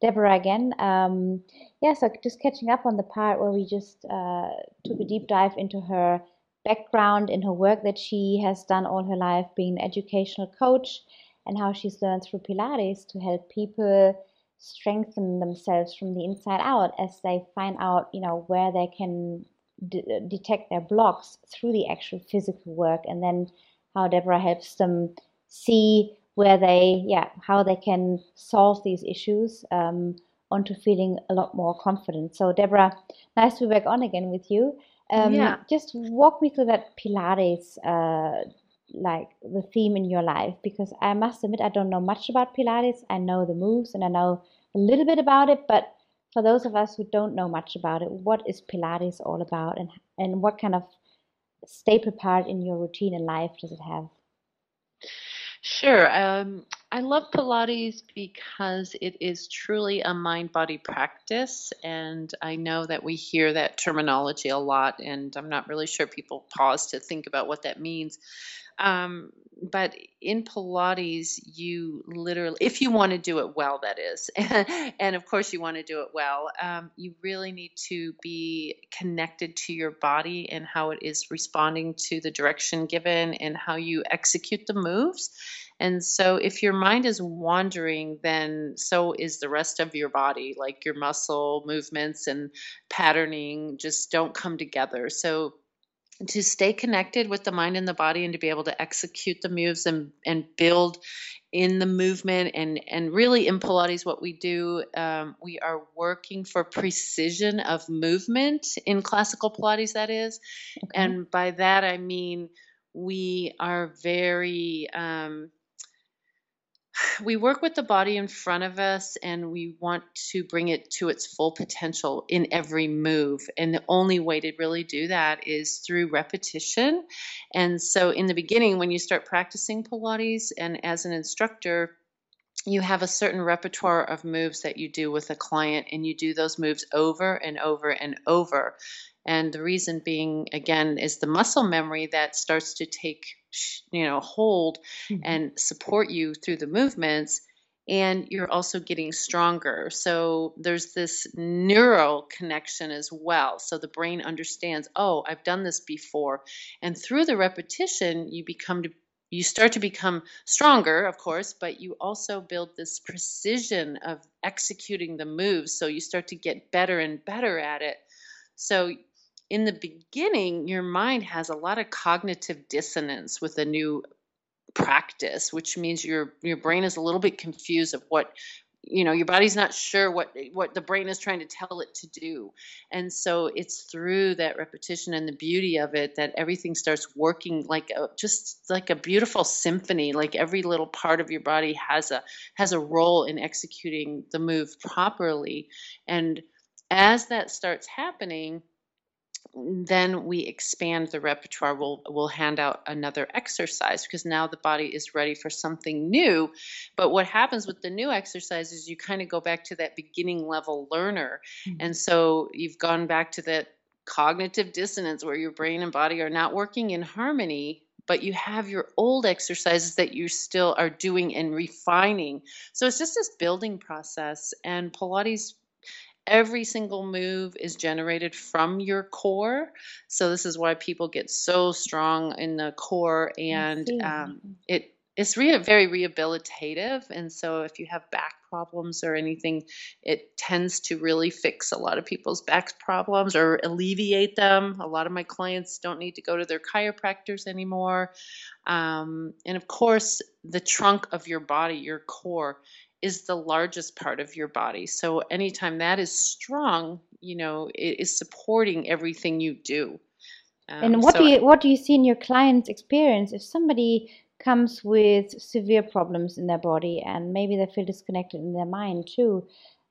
Deborah again. Um, yeah, so just catching up on the part where we just uh, took a deep dive into her background, in her work that she has done all her life, being an educational coach, and how she's learned through Pilates to help people strengthen themselves from the inside out as they find out, you know, where they can detect their blocks through the actual physical work, and then how Deborah helps them see where they, yeah, how they can solve these issues um, onto feeling a lot more confident. So, Deborah, nice to be back on again with you. Um, yeah. Just walk me through that Pilates, uh, like the theme in your life, because I must admit I don't know much about Pilates. I know the moves and I know a little bit about it, but for those of us who don't know much about it, what is Pilates all about, and and what kind of staple part in your routine and life does it have? Sure. Um, I love Pilates because it is truly a mind body practice. And I know that we hear that terminology a lot, and I'm not really sure people pause to think about what that means. Um, but in Pilates, you literally, if you want to do it well, that is, (laughs) and of course you want to do it well, um, you really need to be connected to your body and how it is responding to the direction given and how you execute the moves. And so, if your mind is wandering, then so is the rest of your body, like your muscle movements and patterning just don't come together. So, to stay connected with the mind and the body and to be able to execute the moves and, and build in the movement and and really in pilates what we do um, we are working for precision of movement in classical pilates that is okay. and by that i mean we are very um, we work with the body in front of us and we want to bring it to its full potential in every move. And the only way to really do that is through repetition. And so, in the beginning, when you start practicing Pilates and as an instructor, you have a certain repertoire of moves that you do with a client, and you do those moves over and over and over. And the reason being, again, is the muscle memory that starts to take, you know, hold mm-hmm. and support you through the movements. And you're also getting stronger. So there's this neural connection as well. So the brain understands, oh, I've done this before. And through the repetition, you become to you start to become stronger, of course, but you also build this precision of executing the moves. So you start to get better and better at it. So in the beginning, your mind has a lot of cognitive dissonance with a new practice, which means your your brain is a little bit confused of what you know your body's not sure what what the brain is trying to tell it to do. And so it's through that repetition and the beauty of it that everything starts working like a just like a beautiful symphony like every little part of your body has a has a role in executing the move properly. And as that starts happening then we expand the repertoire. We'll, we'll hand out another exercise because now the body is ready for something new. But what happens with the new exercise is you kind of go back to that beginning level learner. Mm-hmm. And so you've gone back to that cognitive dissonance where your brain and body are not working in harmony but you have your old exercises that you still are doing and refining. So it's just this building process. And Pilates every single move is generated from your core. So this is why people get so strong in the core, and um, it it's re- very rehabilitative. And so if you have back problems or anything, it tends to really fix a lot of people's back problems or alleviate them. A lot of my clients don't need to go to their chiropractors anymore. Um, and of course, the trunk of your body, your core, is the largest part of your body. So anytime that is strong, you know, it is supporting everything you do. Um, and what so do you what do you see in your client's experience if somebody comes with severe problems in their body and maybe they feel disconnected in their mind too,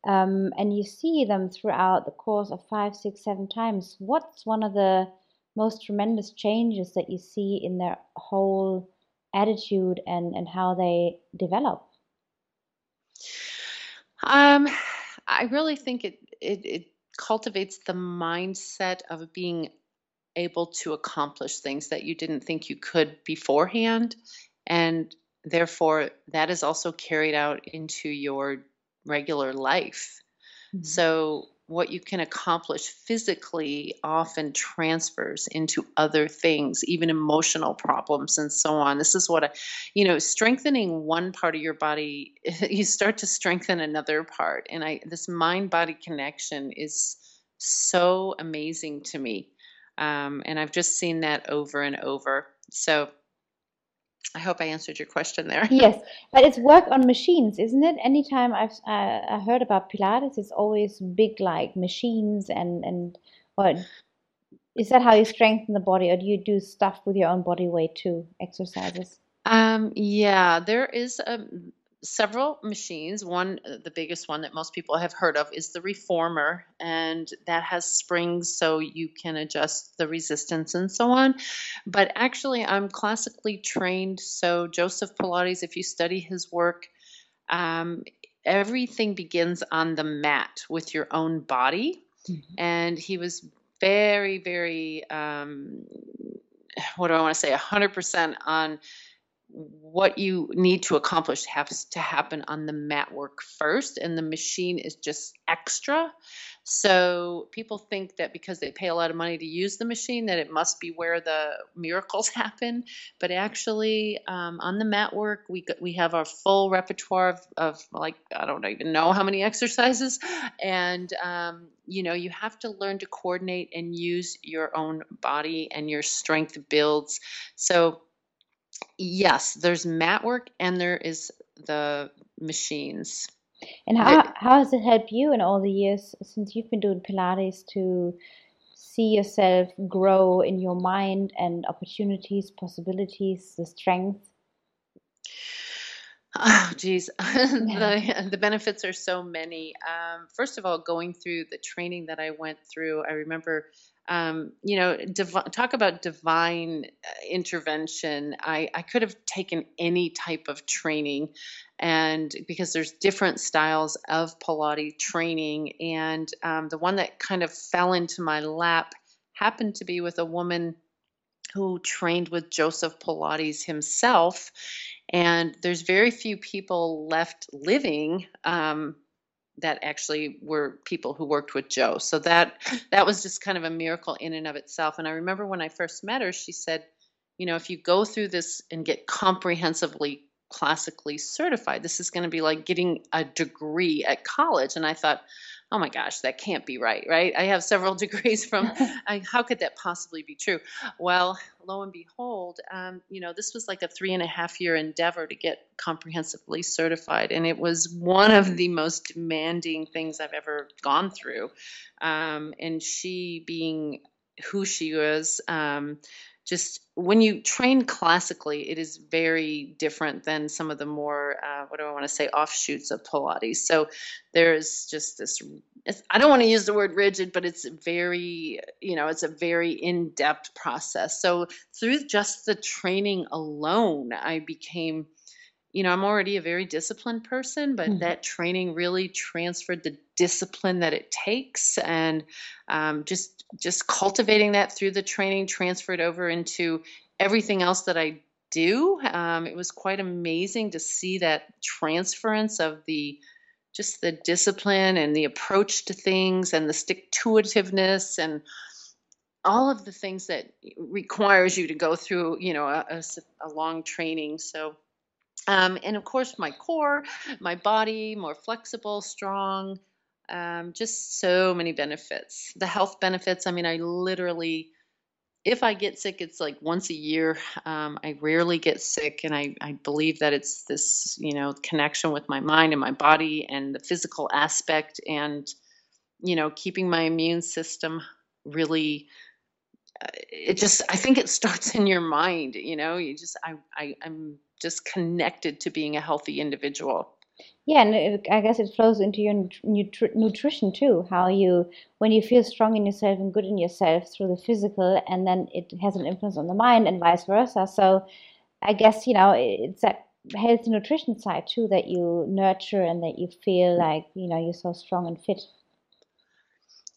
um, and you see them throughout the course of five, six, seven times? What's one of the most tremendous changes that you see in their whole attitude and and how they develop? Um, I really think it, it, it cultivates the mindset of being able to accomplish things that you didn't think you could beforehand. And therefore, that is also carried out into your regular life. Mm-hmm. So, what you can accomplish physically often transfers into other things, even emotional problems and so on. This is what I, you know, strengthening one part of your body, (laughs) you start to strengthen another part. And I, this mind body connection is so amazing to me. Um, and I've just seen that over and over. So I hope I answered your question there. (laughs) yes, but it's work on machines, isn't it? Anytime I've uh, heard about Pilates, it's always big like machines and and what is that how you strengthen the body, or do you do stuff with your own body weight too, exercises? Um, yeah, there is a several machines. One, uh, the biggest one that most people have heard of, is the reformer, and that has springs so you can adjust the resistance and so on. But actually, I'm classically trained, so Joseph Pilates, if you study his work, um, everything begins on the mat with your own body. Mm-hmm. And he was very, very, um, what do I want to say, 100% on what you need to accomplish has to happen on the mat work first and the machine is just extra. So people think that because they pay a lot of money to use the machine that it must be where the miracles (laughs) happen. But actually um, on the mat work we we have our full repertoire of, of, like i don't even know how many exercises. And um, you know you have to learn to coordinate and use your own body and your strength builds. So yes, there's mat work and there is the machines. And how, how has it helped you in all the years since you've been doing Pilates to see yourself grow in your mind and opportunities, possibilities, the strength? Oh, geez, (laughs) the the benefits are so many. Um, first of all, going through the training that I went through, I remember, um, you know, div- talk about divine uh, intervention. I I could have taken any type of training, and because there's different styles of Pilates training, and um, the one that kind of fell into my lap happened to be with a woman who trained with Joseph Pilates himself and there's very few people left living um, that actually were people who worked with Joe. So that that was just kind of a miracle in and of itself. And I remember when I first met her, she said, you know, if you go through this and get comprehensively classically certified, this is going to be like getting a degree at college. And I thought, oh my gosh, that can't be right, right? I have several (laughs) degrees from, (laughs) I, how could that possibly be true? Well, lo and behold, um, you know, this was like a three and a half year endeavor to get comprehensively certified. And it was one of the most demanding things I've ever gone through. Um, and she being who she was, um, just when you train classically, it is very different than some of the more, uh, what do I want to say, offshoots of Pilates. So there's just this, I don't want to use the word rigid, but it's very, you know, it's a very in depth process. So through just the training alone, I became you know, I'm already a very disciplined person, but mm-hmm. that training really transferred the discipline that it takes, and um, just just cultivating that through the training transferred over into everything else that I do. Um, it was quite amazing to see that transference of the just the discipline and the approach to things and the stick to itiveness and all of the things that requires you to go through, you know, a, a, a long training. So um, and of course, my core, my body, more flexible, strong, um, just so many benefits. The health benefits, I mean, I literally, if I get sick, it's like once a year. Um, I rarely get sick, and I, I believe that it's this, you know, connection with my mind and my body and the physical aspect and, you know, keeping my immune system really uh, it just i think it starts in your mind you know you just i, I i'm just connected to being a healthy individual. Yeah, and it, I guess it flows into your nutri- nutrition too. How you, when you feel strong in yourself and good in yourself through the physical, and then it has an influence on the mind, and vice versa. So, I guess you know it's that healthy nutrition side too that you nurture and that you feel like you know you're so strong and fit.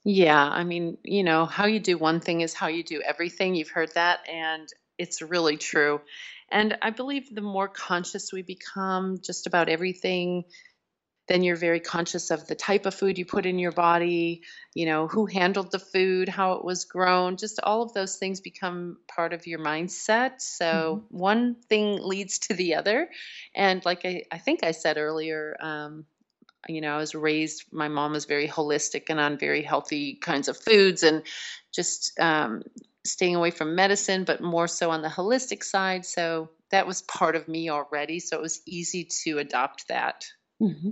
Yeah, I mean, you know, how you do one thing is how you do everything. You've heard that, and it's really true. And I believe the more conscious we become just about everything, then you're very conscious of the type of food you put in your body, you know, who handled the food, how it was grown, just all of those things become part of your mindset. So mm-hmm. one thing leads to the other. And like I, I think I said earlier, um, you know, I was raised, my mom was very holistic and on very healthy kinds of foods and just um, staying away from medicine, but more so on the holistic side. So that was part of me already. So it was easy to adopt that. Mm-hmm.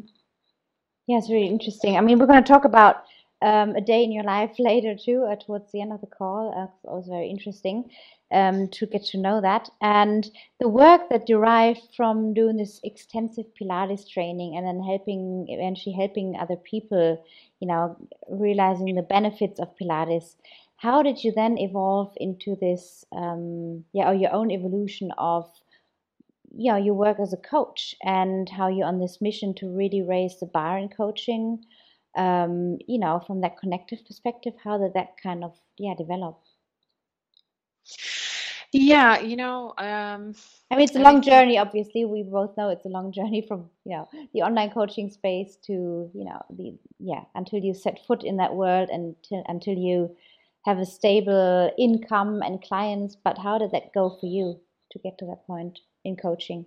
Yeah, it's really interesting. I mean, we're going to talk about um, a day in your life (laughs) later too, uh, towards the end of the call. Uh, it was very interesting um, to get to know that. And the work that derived from doing this extensive Pilates training and then helping, eventually helping other people, you know, realizing the benefits of Pilates how did you then evolve into this um, yeah or your own evolution of yeah your work as a coach and how you're on this mission to really raise the bar in coaching? Um, you know from that connective perspective how did that kind of yeah develop? Yeah you know um, i mean it's a long journey obviously. We both know it's a long journey from you know the online coaching space to you know the yeah until you set foot in that world and until you have a stable income and clients, but how did that go for you to get to that point in coaching?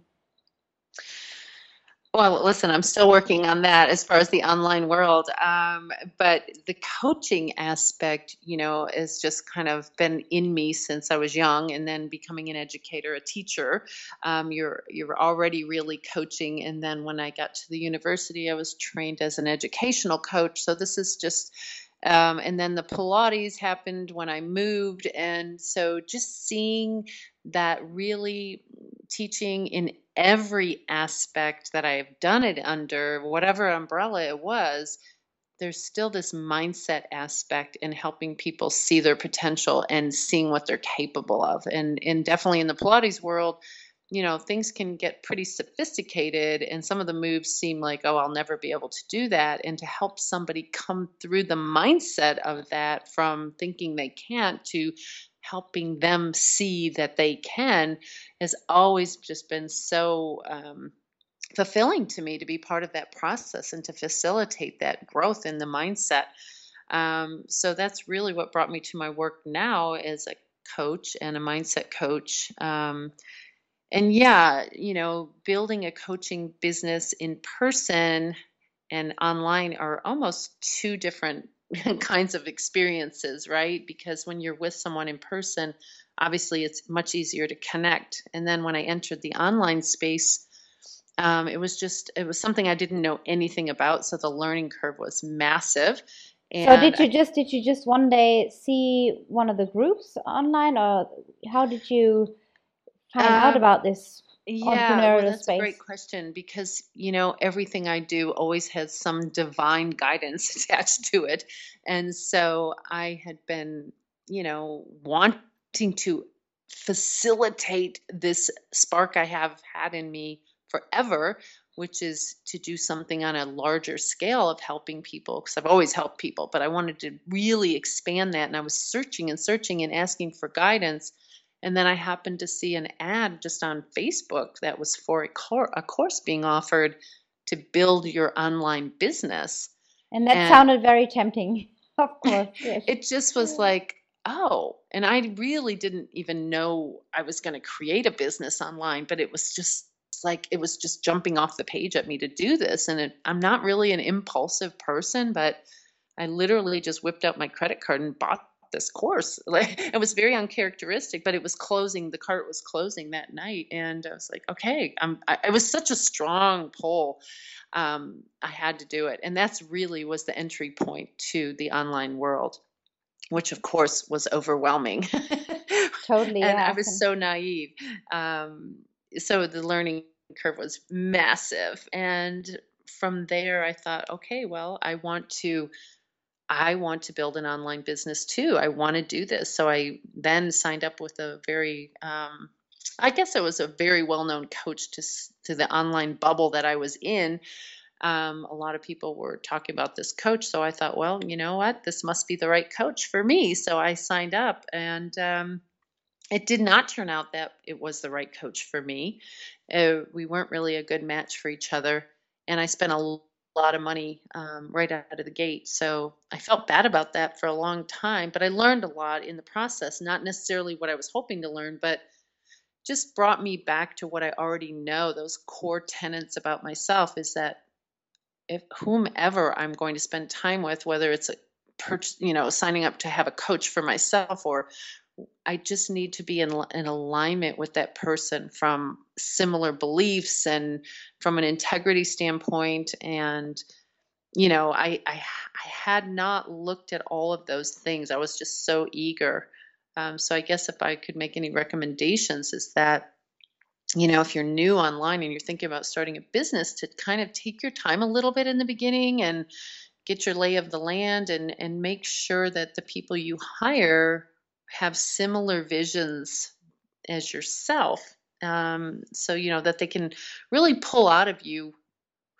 Well, listen, I'm still working on that as far as the online world. Um, but the coaching aspect, you know, has just kind of been in me since I was young, and then becoming an educator, a teacher. Um, you're you're already really coaching, and then when I got to the university, I was trained as an educational coach. So this is just um, and then the Pilates happened when I moved. And so just seeing that really teaching in every aspect that I've done it under, whatever umbrella it was, there's still this mindset aspect in helping people see their potential and seeing what they're capable of. And, and definitely in the Pilates world, you know, things can get pretty sophisticated, and some of the moves seem like, oh, I'll never be able to do that. And to help somebody come through the mindset of that from thinking they can't to helping them see that they can has always just been so um, fulfilling to me to be part of that process and to facilitate that growth in the mindset. Um, so that's really what brought me to my work now as a coach and a mindset coach. Um, and yeah, you know, building a coaching business in person and online are almost two different (laughs) kinds of experiences, right? Because when you're with someone in person, obviously it's much easier to connect. And then when I entered the online space, um, it was just it was something I didn't know anything about, so the learning curve was massive. And so did you just did you just one day see one of the groups online, or how did you find um, out about this yeah, well, that's space? a great question because you know everything I do always has some divine (laughs) guidance attached to it, and so I had been, you know, wanting to facilitate this spark I have had in me forever, which is to do something on a larger scale of helping people because I've always helped people, but I wanted to really expand that, and I was searching and searching and asking for guidance and then I happened to see an ad just on Facebook that was for a, cor- a course being offered to build your online business. And that and sounded very tempting, (laughs) of course. (laughs) Yes. it just was like, oh, and I really didn't even know I was going to create a business online, but it was just like it was just jumping off the page at me to do this. And it, I'm not really an impulsive person, but I literally just whipped out my credit card and bought this course. (laughs) Like it was very uncharacteristic, but it was closing. The cart was closing that night, and I was like, okay, I'm. I, it was such a strong pull. Um, I had to do it, and that's really was the entry point to the online world, which of course was overwhelming. (laughs) Totally, and yeah. I was so naive. Um, so the learning curve was massive, and from there, I thought, okay, well, I want to I want to build an online business too. I want to do this. So I then signed up with a very, um, I guess it was a very well known coach to, to the online bubble that I was in. Um, a lot of people were talking about this coach. So I thought, well, you know what? This must be the right coach for me. So I signed up and, um, it did not turn out that it was the right coach for me. Uh, we weren't really a good match for each other. And I spent a lot of money um, right out of the gate. So I felt bad about that for a long time, but I learned a lot in the process, not necessarily what I was hoping to learn, but just brought me back to what I already know. Those core tenets about myself is that if whomever I'm going to spend time with, whether it's a you know signing up to have a coach for myself or I just need to be in, in alignment with that person from similar beliefs and from an integrity standpoint. And, you know, I, I, I had not looked at all of those things. I was just so eager. Um, so I guess if I could make any recommendations, is that, you know, if you're new online and you're thinking about starting a business, to kind of take your time a little bit in the beginning and get your lay of the land and and make sure that the people you hire have similar visions as yourself. Um, so, you know, that they can really pull out of you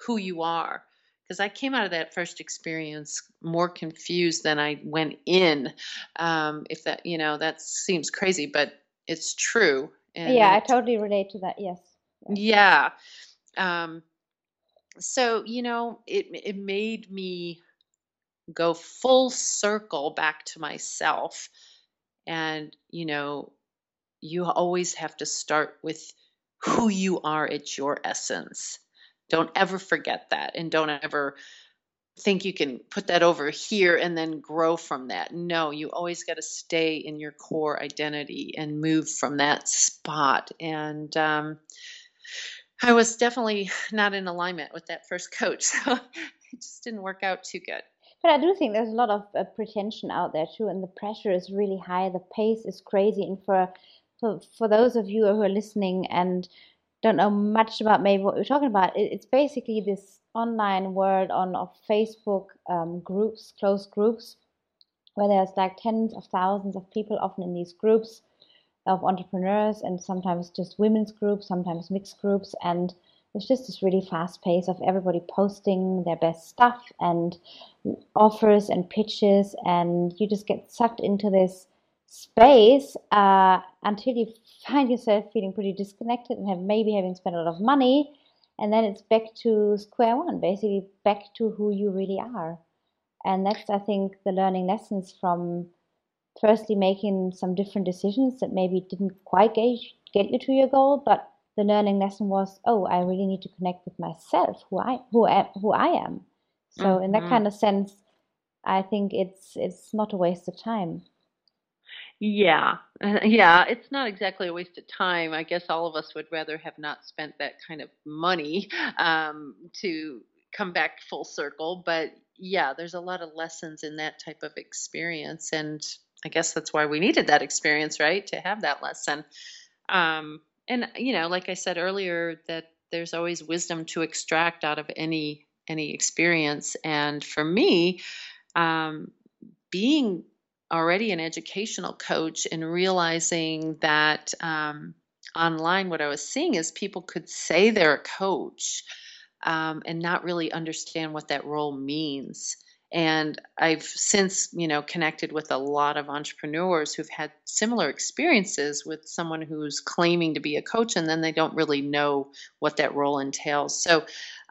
who you are. Because I came out of that first experience more confused than I went in. Um, if that, you know, that seems crazy, but it's true. And yeah, I totally relate to that. Yes. Yeah. Um, so, you know, it, it made me go full circle back to myself and, you know, you always have to start with who you are at your essence. don't ever forget that and don't ever think you can put that over here and then grow from that. No, you always got to stay in your core identity and move from that spot. And um, I was definitely not in alignment with that first coach. (laughs) So it just didn't work out too good. But I do think there's a lot of uh, pretension out there too, and the pressure is really high. The pace is crazy, and for for for those of you who are listening and don't know much about maybe what we're talking about, it, it's basically this online world on of Facebook um, groups, closed groups, where there's like tens of thousands of people, often in these groups of entrepreneurs, and sometimes just women's groups, sometimes mixed groups, and it's just this really fast pace of everybody posting their best stuff and offers and pitches, and you just get sucked into this space uh, until you find yourself feeling pretty disconnected and have maybe having spent a lot of money, and then it's back to square one, basically back to who you really are. And that's, I think, the learning lessons from firstly making some different decisions that maybe didn't quite get, get you to your goal, but the learning lesson was, oh, I really need to connect with myself, who I who am, who I am. So mm-hmm. in that mm-hmm. kind of sense, I think it's it's not a waste of time. Yeah, yeah, it's not exactly a waste of time. I guess all of us would rather have not spent that kind of money um, to come back full circle. But yeah, there's a lot of lessons in that type of experience, and I guess that's why we needed that experience, right, to have that lesson. Um, and you know like i said earlier that there's always wisdom to extract out of any any experience and for me um, being already an educational coach and realizing that um, online what i was seeing is people could say they're a coach um, and not really understand what that role means and I've since, you know, connected with a lot of entrepreneurs who've had similar experiences with someone who's claiming to be a coach and then they don't really know what that role entails. So,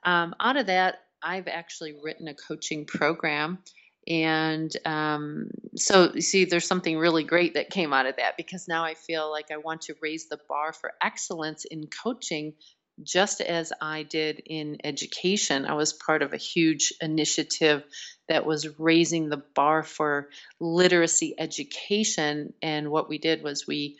um, out of that, I've actually written a coaching program. And um, so, you see, there's something really great that came out of that because now I feel like I want to raise the bar for excellence in coaching just as I did in education. I was part of a huge initiative that was raising the bar for literacy education. And what we did was we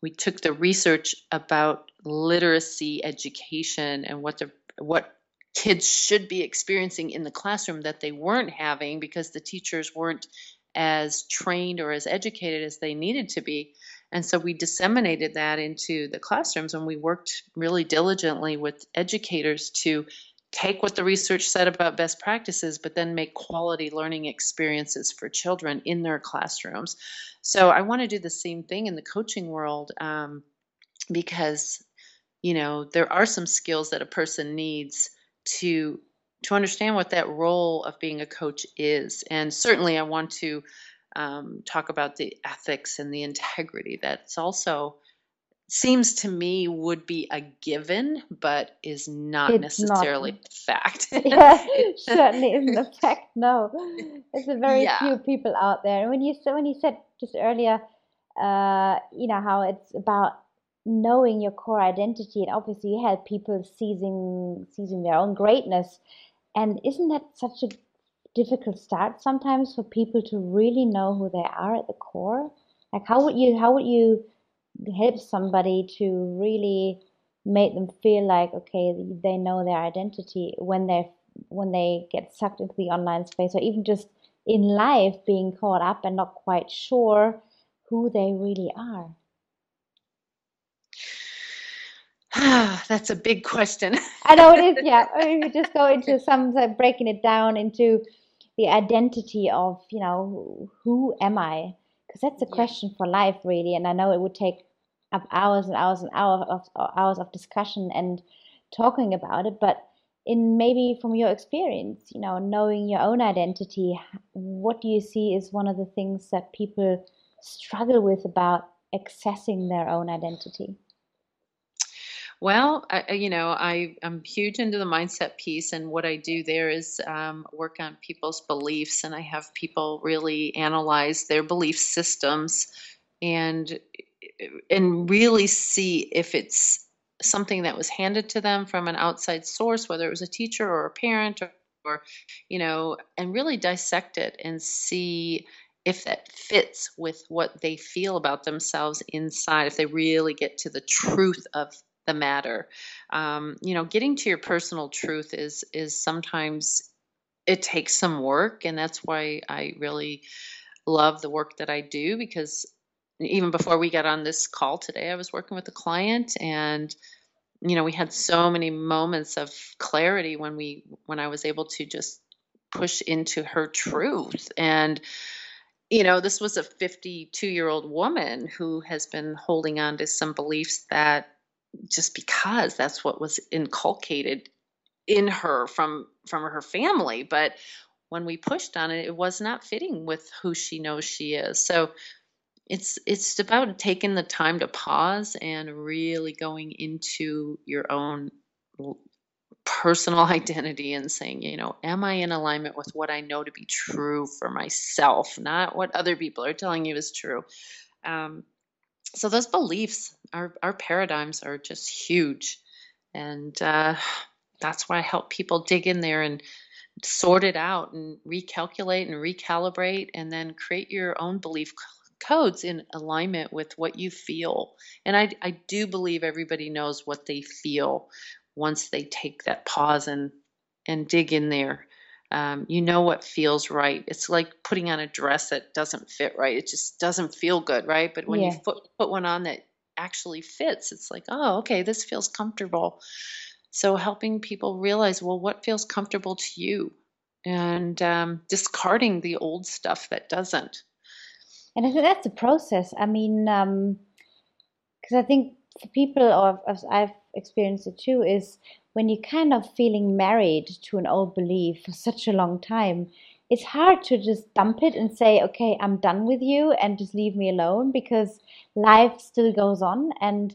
we took the research about literacy education and what the what kids should be experiencing in the classroom that they weren't having because the teachers weren't as trained or as educated as they needed to be. And so we disseminated that into the classrooms and we worked really diligently with educators to take what the research said about best practices, but then make quality learning experiences for children in their classrooms. So I want to do the same thing in the coaching world um, because, you know, there are some skills that a person needs to to understand what that role of being a coach is. And certainly, I want to um, talk about the ethics and the integrity that's also seems to me would be a given, but is not it's necessarily not. fact. (laughs) yeah, (laughs) certainly isn't a fact. No, there's a very yeah. few people out there. And when you when you said just earlier, uh, you know how it's about knowing your core identity, and obviously had people seizing seizing their own greatness, and isn't that such a difficult start sometimes for people to really know who they are at the core? Like how would you how would you help somebody to really make them feel like okay they know their identity when they when they get sucked into the online space or even just in life being caught up and not quite sure who they really are (sighs) that's a big question. (laughs) I know it is yeah. I mean, we just go into some like breaking it down into the identity of you know who am i? Because that's a yeah. question for life really and i know it would take up hours and hours and hours of uh, hours of discussion and talking about it but in maybe from your experience you know knowing your own identity what do you see is one of the things that people struggle with about accessing their own identity well, I, you know, I, I'm huge into the mindset piece, and what I do there is um, work on people's beliefs, and I have people really analyze their belief systems and and really see if it's something that was handed to them from an outside source, whether it was a teacher or a parent or, or you know, and really dissect it and see if that fits with what they feel about themselves inside, if they really get to the truth of the matter. Um, you know, getting to your personal truth is is sometimes it takes some work, and that's why I really love the work that I do because even before we got on this call today, I was working with a client and you know we had so many moments of clarity when we when I was able to just push into her truth and you know this was a 52 year old woman who has been holding on to some beliefs that just because that's what was inculcated in her from from her family but when we pushed on it it was not fitting with who she knows she is so it's it's about taking the time to pause and really going into your own personal (laughs) identity and saying, you know, am I in alignment with what I know to be true for myself, not what other people are telling you is true. Um, so those beliefs, our our paradigms are just huge, and uh, that's why I help people dig in there and sort it out and recalculate and recalibrate, and then create your own belief codes in alignment with what you feel. And I, I do believe everybody knows what they feel once they take that pause and and dig in there. Um, you know what feels right. It's like putting on a dress that doesn't fit right. It just doesn't feel good, right? But when yeah. you put, put one on that actually fits, it's like, oh, okay, this feels comfortable. So helping people realize, well, what feels comfortable to you, and um, discarding the old stuff that doesn't. And I think that's a process. I mean, because um, I think for people, or as I've experienced it too, is when you're kind of feeling married to an old belief for such a long time, it's hard to just dump it and say, okay, I'm done with you and just leave me alone because life still goes on. And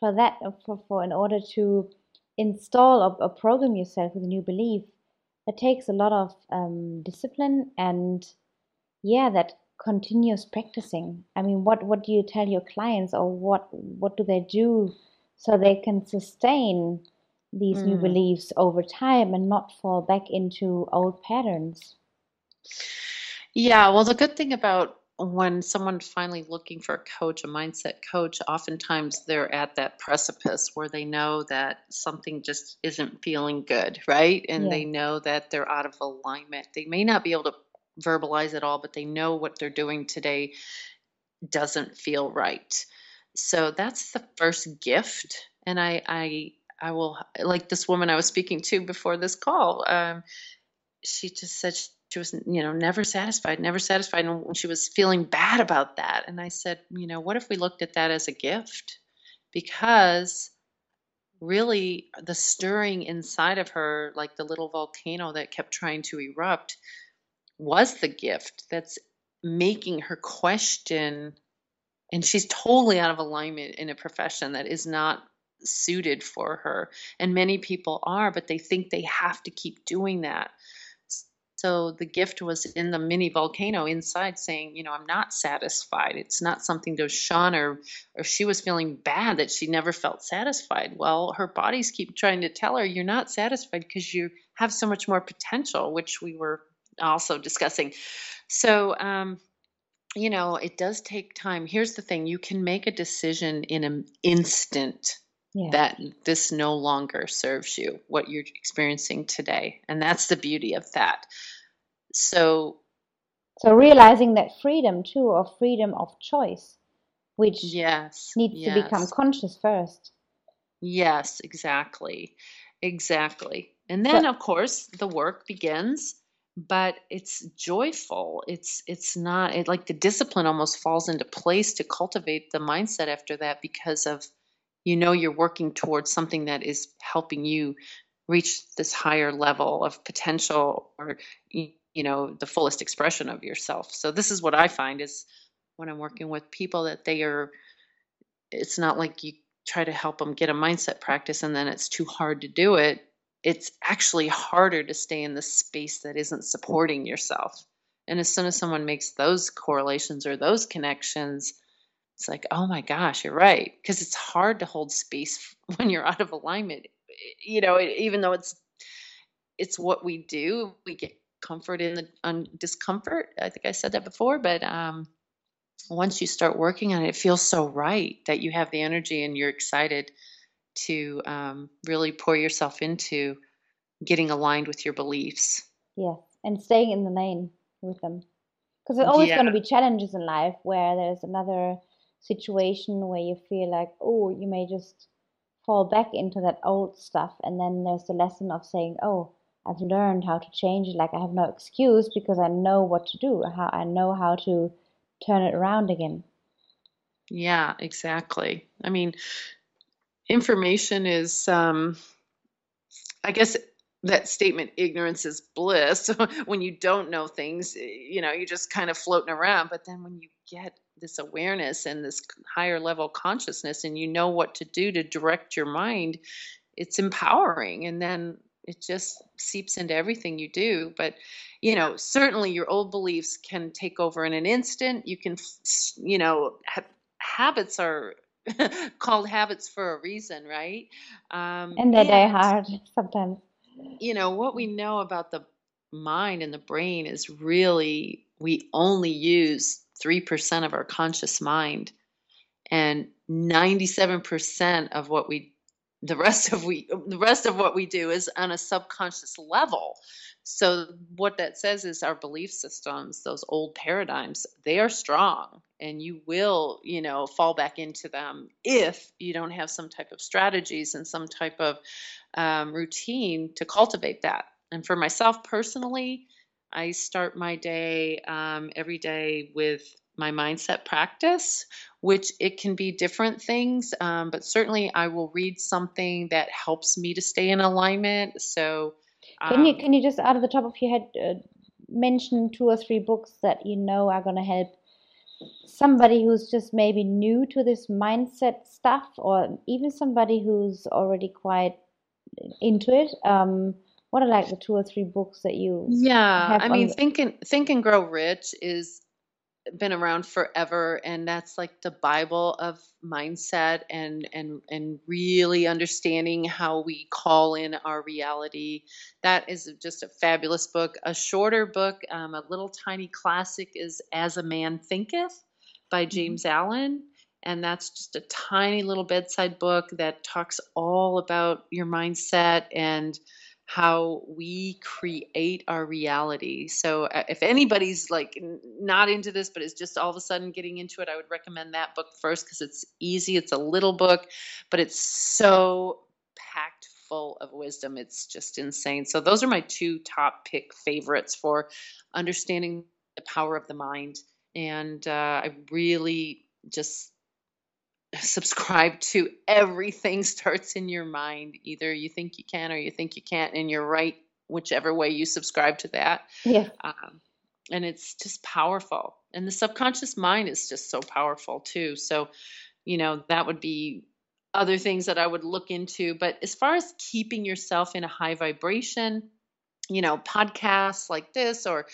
for that, for, for in order to install or, or program yourself with a new belief, it takes a lot of um, discipline and yeah, that continuous practicing? I mean, what what do you tell your clients, or what what do they do so they can sustain these mm. new beliefs over time and not fall back into old patterns? Yeah, well, the good thing about when someone's finally looking for a coach, a mindset coach, oftentimes they're at that precipice where they know that something just isn't feeling good, right? And yeah. they know that they're out of alignment. They may not be able to verbalize it all, but they know what they're doing today doesn't feel right. So that's the first gift. And I, I, I will like this woman I was speaking to before this call. Um, she just said she, she was, you know, never satisfied, never satisfied, and she was feeling bad about that. And I said, you know, what if we looked at that as a gift? Because really the stirring inside of her like the little volcano that kept trying to erupt was the gift that's making her question and she's totally out of alignment in a profession that is not suited for her. And many people are but they think they have to keep doing that. So the gift was in the mini volcano inside saying you know i'm not satisfied. It's not something to shun or or she was feeling bad that she never felt satisfied. Well her bodies keep trying to tell her you're not satisfied because you have so much more potential which we were also discussing. So, um, you know, it does take time. Here's the thing you can make a decision in an instant yeah. that this no longer serves you, what you're experiencing today. And that's the beauty of that. So, so realizing that freedom too, or freedom of choice, which yes, needs yes. to become conscious first. Yes, exactly. Exactly. And then, of course, the work begins but it's joyful. It's it's not it, like the discipline almost falls into place to cultivate the mindset after that because of you know you're working towards something that is helping you reach this higher level of potential or you know the fullest expression of yourself. So this is what i find is when i'm working with people that they are it's not like you try to help them get a mindset practice and then it's too hard to do it it's actually harder to stay in the space that isn't supporting yourself. And as soon as someone makes those correlations or those connections, it's like, oh my gosh, you're right. Because it's hard to hold space (laughs) when you're out of alignment. You know, even though it's it's what we do, we get comfort in the discomfort. I think I said that before, but um, once you start working on it, it feels so right that you have the energy and you're excited to um, really pour yourself into getting aligned with your beliefs. Yeah, and staying in the lane with them. Because there's always yeah. going to be challenges in life where there's another situation where you feel like, oh, you may just fall back into that old stuff. And then there's the lesson of saying, oh, I've learned how to change it. Like I have no excuse because I know what to do. How I know how to turn it around again. Yeah, exactly. I mean, information is, um, I guess that statement ignorance is bliss (laughs) when you don't know things you know you're just kind of floating around. But then when you get this awareness and this higher level consciousness and you know what to do to direct your mind it's empowering. And then it just seeps into everything you do. But you know certainly your old beliefs can take over in an instant. You can you know ha- habits are (laughs) called habits for a reason right? Um, and they die hard sometimes. you know what we know about the mind and the brain is really we only use 3% of our conscious mind and 97% of what we the rest of we the rest of what we do is on a subconscious level. So what that says is our belief systems those old paradigms they are strong and you will you know fall back into them if you don't have some type of strategies and some type of um, routine to cultivate that. And for myself personally I start my day um, every day with my mindset practice, which it can be different things, um, but certainly I will read something that helps me to stay in alignment. So, um, can you um, can you just out of the top of your head uh, mention two or three books that you know are going to help somebody who's just maybe new to this mindset stuff, or even somebody who's already quite into it? Um, what are like the two or three books that you yeah i mean the- think and think and grow rich is been around forever and that's like the bible of mindset and and and really understanding how we call in our reality that is just a fabulous book a shorter book um, a little tiny classic is as a man thinketh by mm-hmm. james mm-hmm. allen and that's just a tiny little bedside book that talks all about your mindset and how we create our reality. So uh, if anybody's like not into this but is just all of a sudden getting into it, I would recommend that book first cuz it's easy, it's a little book, but it's so packed full of wisdom. It's just insane. So those are my two top pick favorites for understanding the power of the mind and uh, I really just subscribe to everything (laughs) starts in your mind. Either you think you can or you think you can't, and you're right, whichever way you subscribe to that. Yeah. Um, and it's just powerful. And the subconscious mind is just so powerful too. So, you know, that would be other things that I would look into. But as far as keeping yourself in a high vibration, you know, podcasts like this or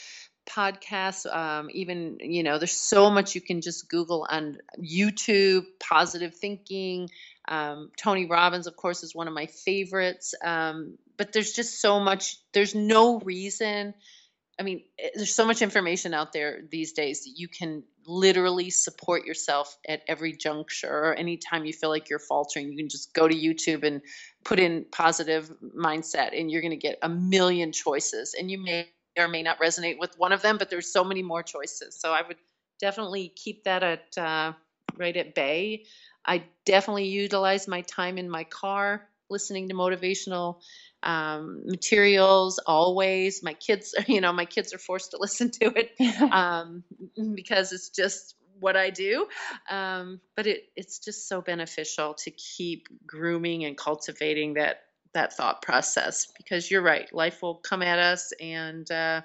podcasts um, even you know there's so much you can just google on youtube positive thinking. Um, tony robbins of course is one of my favorites. Um, but there's just so much there's no reason i mean eh, there's so much information out there these days that you can literally support yourself at every juncture or anytime you feel like you're faltering. You can just go to youtube and put in positive mindset and you're going to get a million choices and you may or may not resonate with one of them, but there's so many more choices. So I would definitely keep that at uh, right at bay. I definitely utilize my time in my car listening to motivational um, materials always. My kids, (laughs) you know, my kids are forced to (laughs) listen to it (laughs) um, because it's just what I do. Um, but it, it's just so beneficial to keep grooming and cultivating that that thought process because you're right. Life will come at us and uh,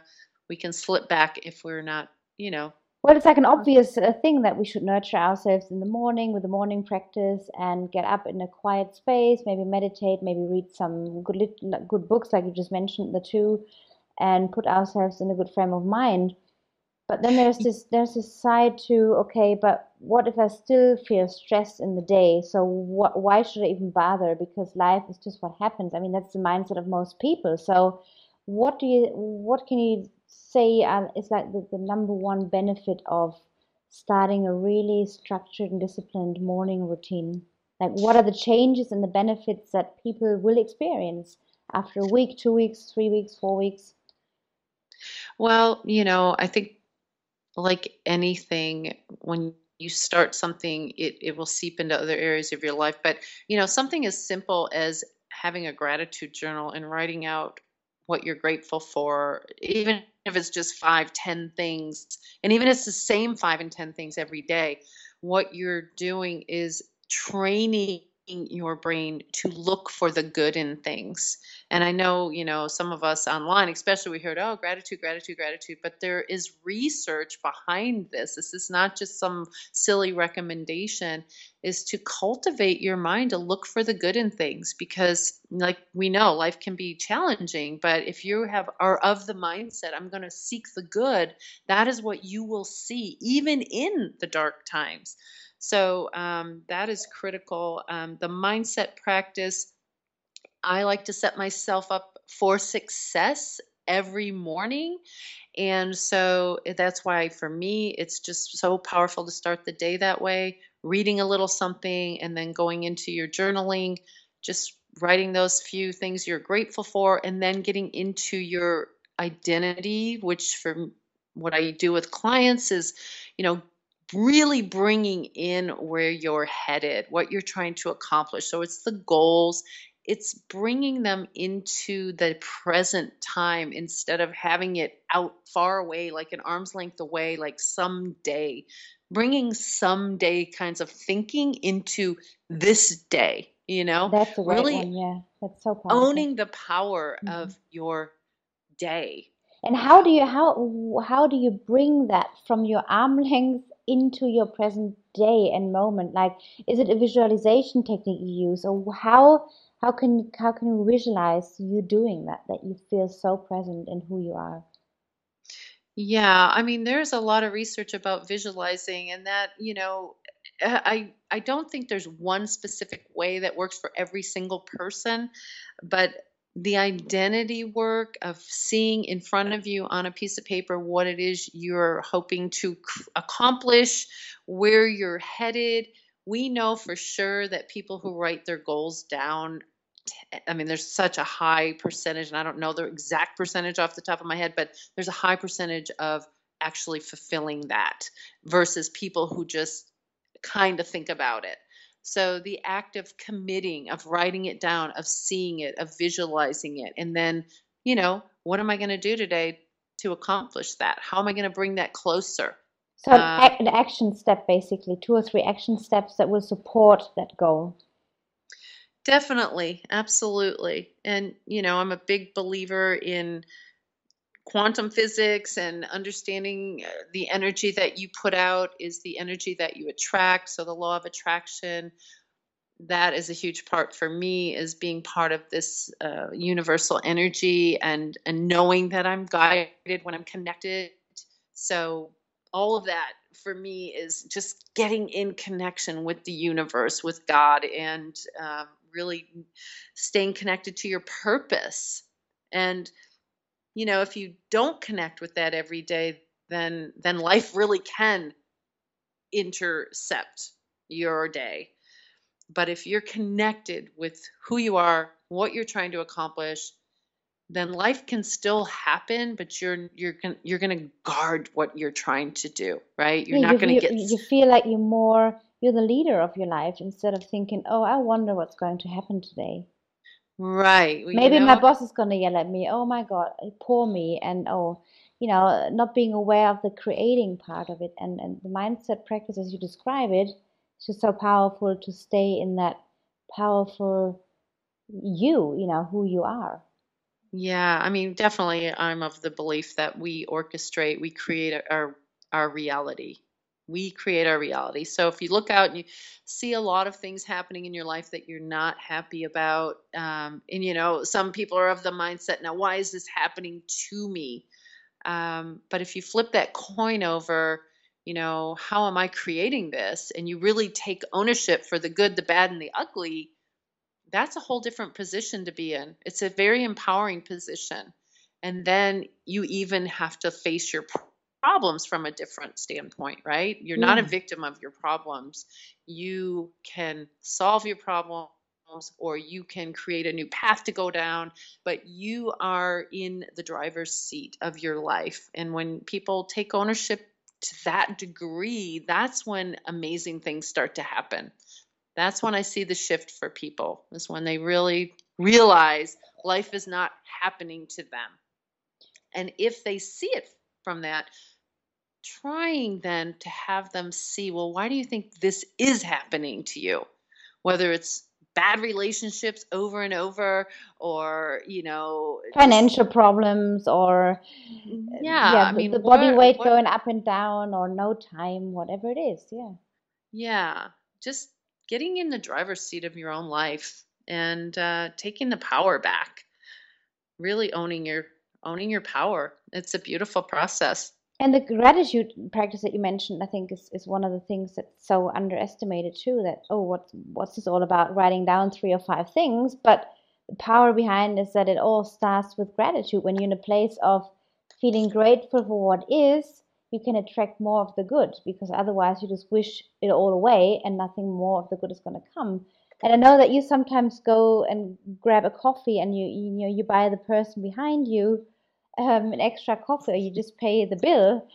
we can slip back if we're not, you know. Well, it's like an obvious uh, thing that we should nurture ourselves in the morning with the morning practice and get up in a quiet space, maybe meditate, maybe read some good lit- good books like you just mentioned the two, and put ourselves in a good frame of mind. But then there's this there's this side to okay, but what if I still feel stressed in the day? So why should I even bother? Because life is just what happens. I mean, that's the mindset of most people. So what do you, what can you say uh, is like the, the number one benefit of starting a really structured and disciplined morning routine? Like, what are the changes and the benefits that people will experience after a week, two weeks, three weeks, four weeks? Well, you know, I think like anything, when you start something, it, it will seep into other areas of your life. But, you know, something as simple as having a gratitude journal and writing out what you're grateful for, even if it's just five, ten things, and even if it's the same five and ten things every day, what you're doing is training your brain to look for the good in things. And I know, you know, some of us online, especially we heard, oh, gratitude, gratitude, gratitude, but there is research behind this. This is not just some silly recommendation, is to cultivate your mind to look for the good in things because like we know life can be challenging, but if you have are of the mindset, I'm going to seek the good, that is what you will see even in the dark times. So um, that is critical. Um, the mindset practice, I like to set myself up for success every morning. And so eh, that's why for me, it's just so powerful to start the day that way, reading a little something and then going into your journaling, just writing those few things you're grateful for, and then getting into your identity, which for what I do with clients is, you know, really bringing in where you're headed, what you're trying to accomplish. So it's the goals, it's bringing them into the present time instead of having it out far away, like an arm's length away, like someday. Bringing someday kinds of thinking into this day, you know? That's a really one, yeah. That's so powerful. Owning the power mm-hmm. of your day. And how do you how how do you bring that from your arm length into your present day and moment? Like is it a visualization technique you use or how how can how can you visualize you doing that that you feel so present in who you are? Yeah i mean there's a lot of research about visualizing and that you know eh, i i don't think there's one specific way that works for every single person but the identity work of seeing in front of you on a piece of paper what it is you're hoping to accomplish, where you're headed. We know for sure that people who write their goals down, I mean, there's such a high percentage, and I don't know the exact percentage off the top of my head, but there's a high percentage of actually fulfilling that versus people who just kind of think about it. So the act of committing, of writing it down, of seeing it, of visualizing it, and then, you know, what am I going to do today to accomplish that? How am I going to bring that closer? So uh, an action step, basically, two or three action steps that will support that goal. Definitely, absolutely. And, you know, I'm a big believer in quantum physics and understanding uh, the energy that you put out is the energy that you attract. So the law of attraction, that is a huge part for me is being part of this uh, universal energy and and knowing that I'm guided when I'm connected. So all of that for me is just getting in connection with the universe, with God, and um, really staying connected to your purpose. And you know, if you don't connect with that every day, then then life really can intercept your day. But if you're connected with who you are, what you're trying to accomplish, then life can still happen, but you're you're gonna you're going to guard what you're trying to do, right? You're yeah, not going to get you feel like you're more you're the leader of your life instead of thinking, "Oh, I wonder what's going to happen today." Right. Well, Maybe you know, my boss is going to yell at me. Oh my God, uh, poor me. And oh, you know, not being aware of the creating part of it and, and the mindset practice as you describe it, it's just so powerful to stay in that powerful you, you know, who you are. Yeah, I mean, definitely, I'm of the belief that we orchestrate, we create our our reality we create our reality. So if you look out and you see a lot of things happening in your life that you're not happy about, um, and you know, some people are of the mindset, now, why is this happening to me? Um, but if you flip that coin over, you know, how am I creating this? And you really take ownership for the good, the bad, and the ugly, that's a whole different position to be in. It's a very empowering position. And then you even have to face your problems from a different standpoint, right? You're not a victim of your problems. You can solve your problems or you can create a new path to go down, but you are in the driver's seat of your life. And when people take ownership to that degree, that's when amazing things start to happen. That's when I see the shift for people, is when they really realize life is not happening to them. And if they see it from that, trying then to have them see, well, why do you think this is happening to you? Whether it's bad relationships over and over or you know financial problems or yeah, yeah I mean, the, body what, weight what, going up and down or no time whatever it is yeah. Yeah just getting in the driver's seat of your own life and uh, taking the power back. Really owning your owning your power it's a beautiful process and the gratitude practice that you mentioned, I think, is, is one of the things that's so underestimated too. That oh, what's what's this all about? Writing down three or five things, but the power behind is that it all starts with gratitude. When you're in a place of feeling grateful for what is, you can attract more of the good because otherwise you just wish it all away and nothing more of the good is going to come. And I know that you sometimes go and grab a coffee and you you know you buy the person behind you um, an extra coffee or you just pay the bill.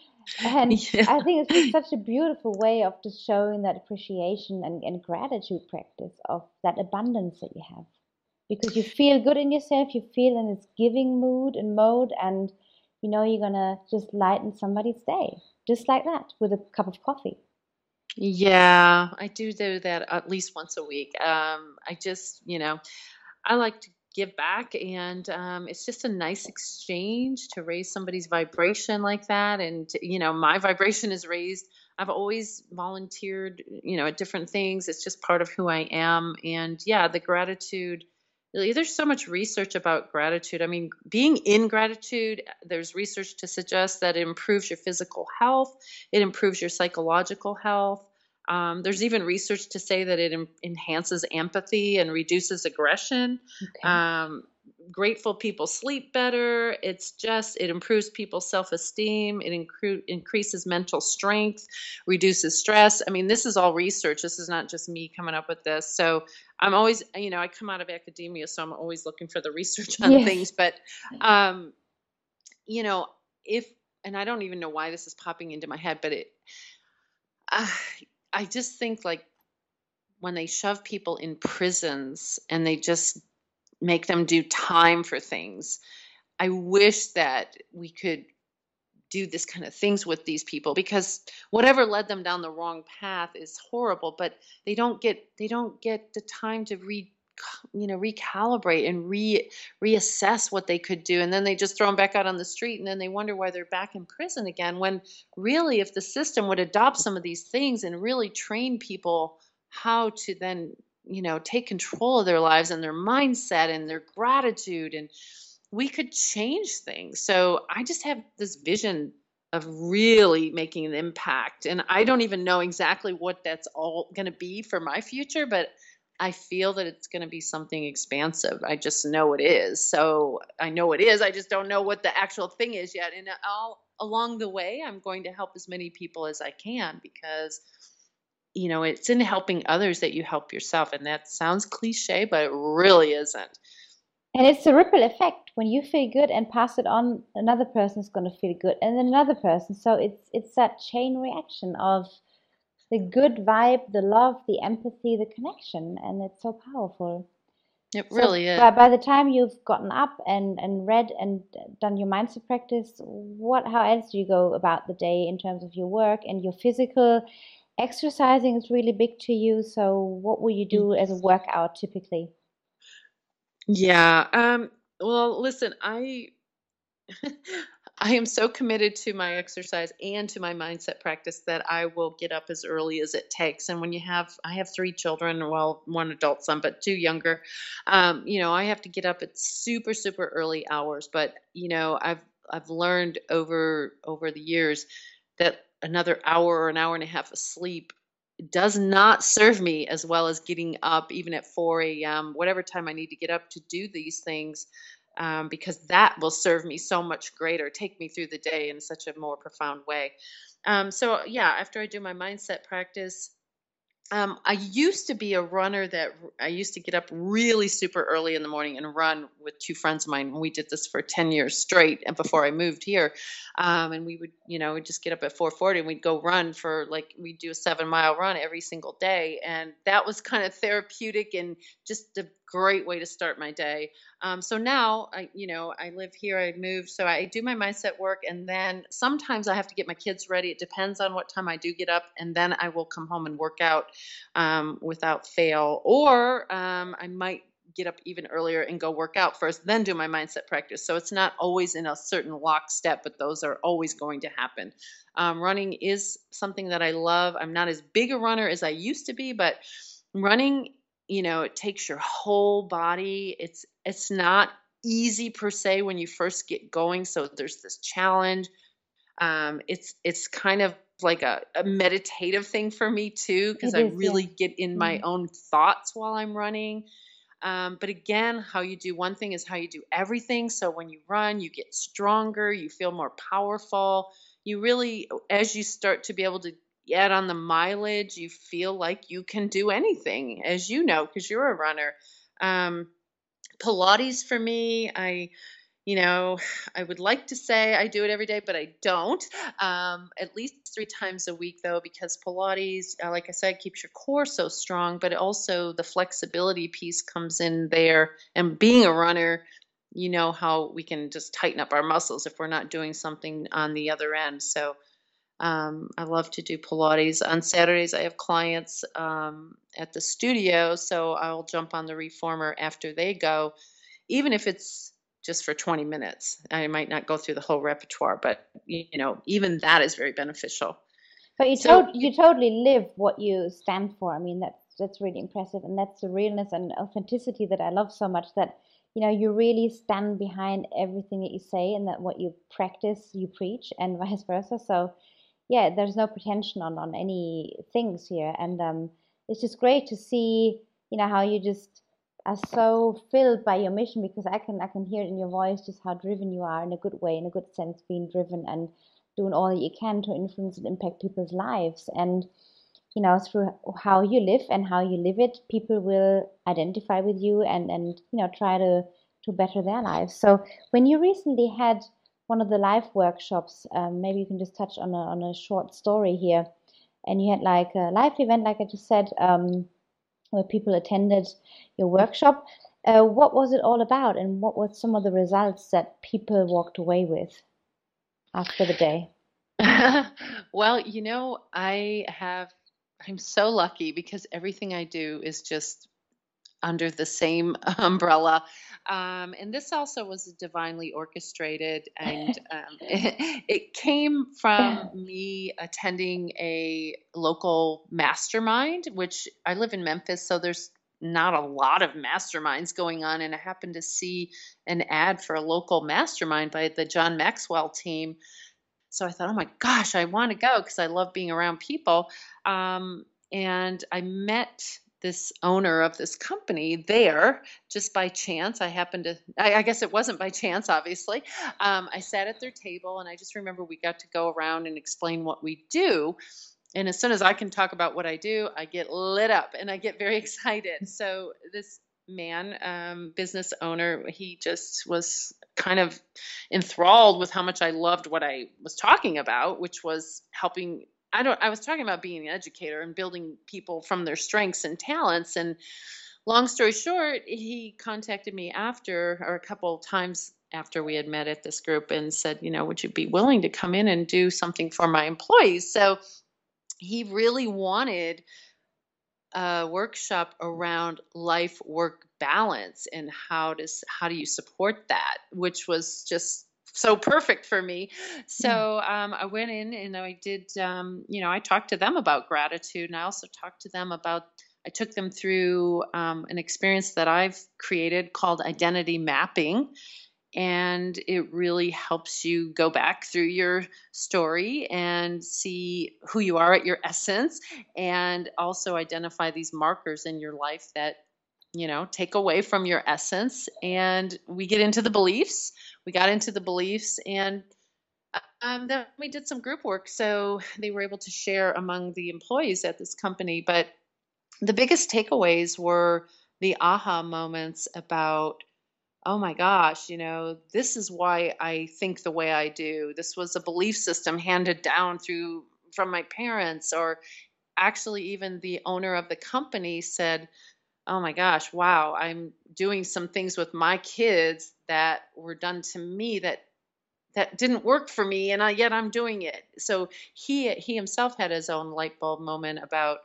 And (laughs) yeah. I think it's just such a beautiful way of just showing that appreciation and, and gratitude practice of that abundance that you have. Because you feel good in yourself, you feel in this giving mood and mode, and you know you're gonna just lighten somebody's day just like that with a cup of coffee. Yeah, I do do that at least once a week. Um, I just, you know, I like to give back and um, it's just a nice exchange to raise somebody's vibration like that and you know my (laughs) vibration is raised. I've always volunteered you know at different things. It's just part of who i am and yeah the gratitude there's so much research about gratitude. I mean being in gratitude there's research to suggest that it improves your physical health it improves your psychological health um, there's even research to say that it em- enhances empathy and reduces aggression. Okay. Um, grateful people sleep better. It's just, it improves people's self esteem. It incre- increases mental strength, reduces stress. I mean, this is all research. This is not just me coming up with this. So I'm always, you know, I come out of academia, so I'm always looking for the research on yes. things. But, um, you know, if, and I don't even know why this is popping into my head, but it, uh, I just think like when they shove people in prisons and they just make them do time for things, I wish that we could do this kind of things with these people because whatever led them down the wrong path is horrible but they don't get they don't get the time to read you know recalibrate and re reassess what they could do. And then they just throw them back out on the street and then they wonder why they're back in prison again when really if the system would adopt some of these things and really train people how to then you know take control of their lives and their mindset and their gratitude and we could change things. So i just have this vision of really making an impact and i don't even know exactly what that's all going to be for my future but I feel that it's going to be something expansive. I just know it is. So I know it is. I just don't know what the actual thing is yet. And all along the way, I'm going to help as many people as I can because you know, it's in helping others that you help yourself. And that sounds cliche, but it really isn't. And it's a ripple effect. When you feel good and pass it on, another person is going to feel good, and then another person. So it's it's that chain reaction of the good vibe, the love, the empathy, the connection, and it's so powerful. It really is. By, by the time you've gotten up and, and read and done your mindset practice, what how else do you go about the day in terms of your work and your physical exercising is really big to you. So what will you do as a workout typically? Yeah. Um, well, listen, I (laughs) I am so committed to my exercise and to my mindset practice that I will get up as early as it takes. And when you have, I have three children, well, one adult son, but two younger. Um, you know, I have to get up at super, super early hours. But you know, I've I've learned over over the years that another hour or an hour and a half of sleep does not serve me as well as getting up even at 4 a.m whatever time i need to get up to do these things um, because that will serve me so much greater take me through the day in such a more profound way um, so yeah after i do my mindset practice um, I used to be a runner that I used to get up really super early in the morning and run with two friends of mine. We did this for 10 years straight and before I moved here. Um, and we would, you know, we'd just get up at 440 and we'd go run for like, we'd do a seven mile run every single day. And that was kind of therapeutic and just great way to start my day. Um, so now, I, you know, I live here, I moved, so I do my mindset work, and then sometimes I have to get my kids ready. It depends on what time I do get up, and then I will come home and work out um, without fail, or um, I might get up even earlier and go work out first, then do my mindset practice. So it's not always in a certain lockstep, but those are always going to happen. Um, running is something that I love. I'm not as big a runner as I used to be, but running you know it takes your whole body. It's it's not easy per se when you first get going so there's this challenge. Um, it's it's kind of like a, a meditative thing for me too because i really yeah. get in my mm-hmm. own thoughts while i'm running. Um, but again how you do one thing is how you do everything. So when you run you get stronger you feel more powerful. You really as you start to be able to yet on the mileage you feel like you can do anything as you know because you're a runner. Um, pilates for me i you know i would like to say i do it every day but i don't um, at least three times a week though because pilates uh, like i said keeps your core so strong but also the flexibility piece comes in there and being a runner you know how we can just tighten up our muscles if we're not doing something on the other end. So um, I love to do Pilates. On Saturdays, I have clients um, at the studio, so I'll jump on the reformer after they go, even if it's just for 20 minutes. I might not go through the whole repertoire, but you know, even that is very beneficial. But you, so, to- you totally live what you stand for. I mean, that's that's really impressive, and that's the realness and authenticity that I love so much. That you know, you really stand behind everything that you say, and that what you practice, you preach, and vice versa. So yeah, there's no pretension on on any things here, and um, it's just great to see, you know, how you just are so filled by your mission because I can I can hear it in your voice just how driven you are in a good way, in a good sense, being driven and doing all that you can to influence and impact people's lives. And you know through how you live and how you live it people will identify with you and and you know try to to better their lives. So when you recently had one of the live workshops. Um, maybe you can just touch on a, on a short story here. And you had like a live event, like I just said, um, where people attended your workshop. Uh, what was it all about, and what were some of the results that people walked away with after the day? (laughs) well, you know, I have, I'm so lucky because everything I do is just under the same (laughs) umbrella. Um, and this also was divinely orchestrated, and (laughs) um, it, (laughs) it, came from me attending a local mastermind, which I live in Memphis, so there's not a lot of masterminds going on. And I happened to see an ad for a local mastermind by the John Maxwell team. So I thought, oh my gosh, I want to go because I love being around people. Um, and I met this owner of this company there just by chance. I happened to, I, I guess it wasn't by chance, obviously. Um, I sat at their table and I just remember we got to go around and explain what we do. And as soon as I can talk about what I do, I get lit up and I get very (laughs) excited. So this man, um, business owner, he just was kind of enthralled with how much I loved what I was talking about, which was helping I don't I was talking about being an educator and building people from their strengths and talents and long story short, he contacted me after or a couple times after we had met at this group and said, you know, would you be willing to come in and do something for my employees? So he really wanted a workshop around life work balance and how does how do you support that, which was just so perfect for me. So hmm. um, I went in and I did, um, you know, I talked to them about gratitude, and I also talked to them about. I took them through um, an experience that I've created called identity mapping, and it really helps you go back through your story and see who you are at your essence and also identify these markers in your life that you know take away from your essence and we get into the beliefs we got into the beliefs and um, then we did some group work so they were able to share among the employees at this company but the biggest takeaways were the aha moments about oh my gosh, you know, this is why I think the way I do. This was a belief system handed down through from my parents, or actually, even the owner of the company said, oh my gosh, wow, I'm doing some things with my kids that were done to me that that didn't work for me and I, yet I'm doing it. So he he himself had his own light bulb moment about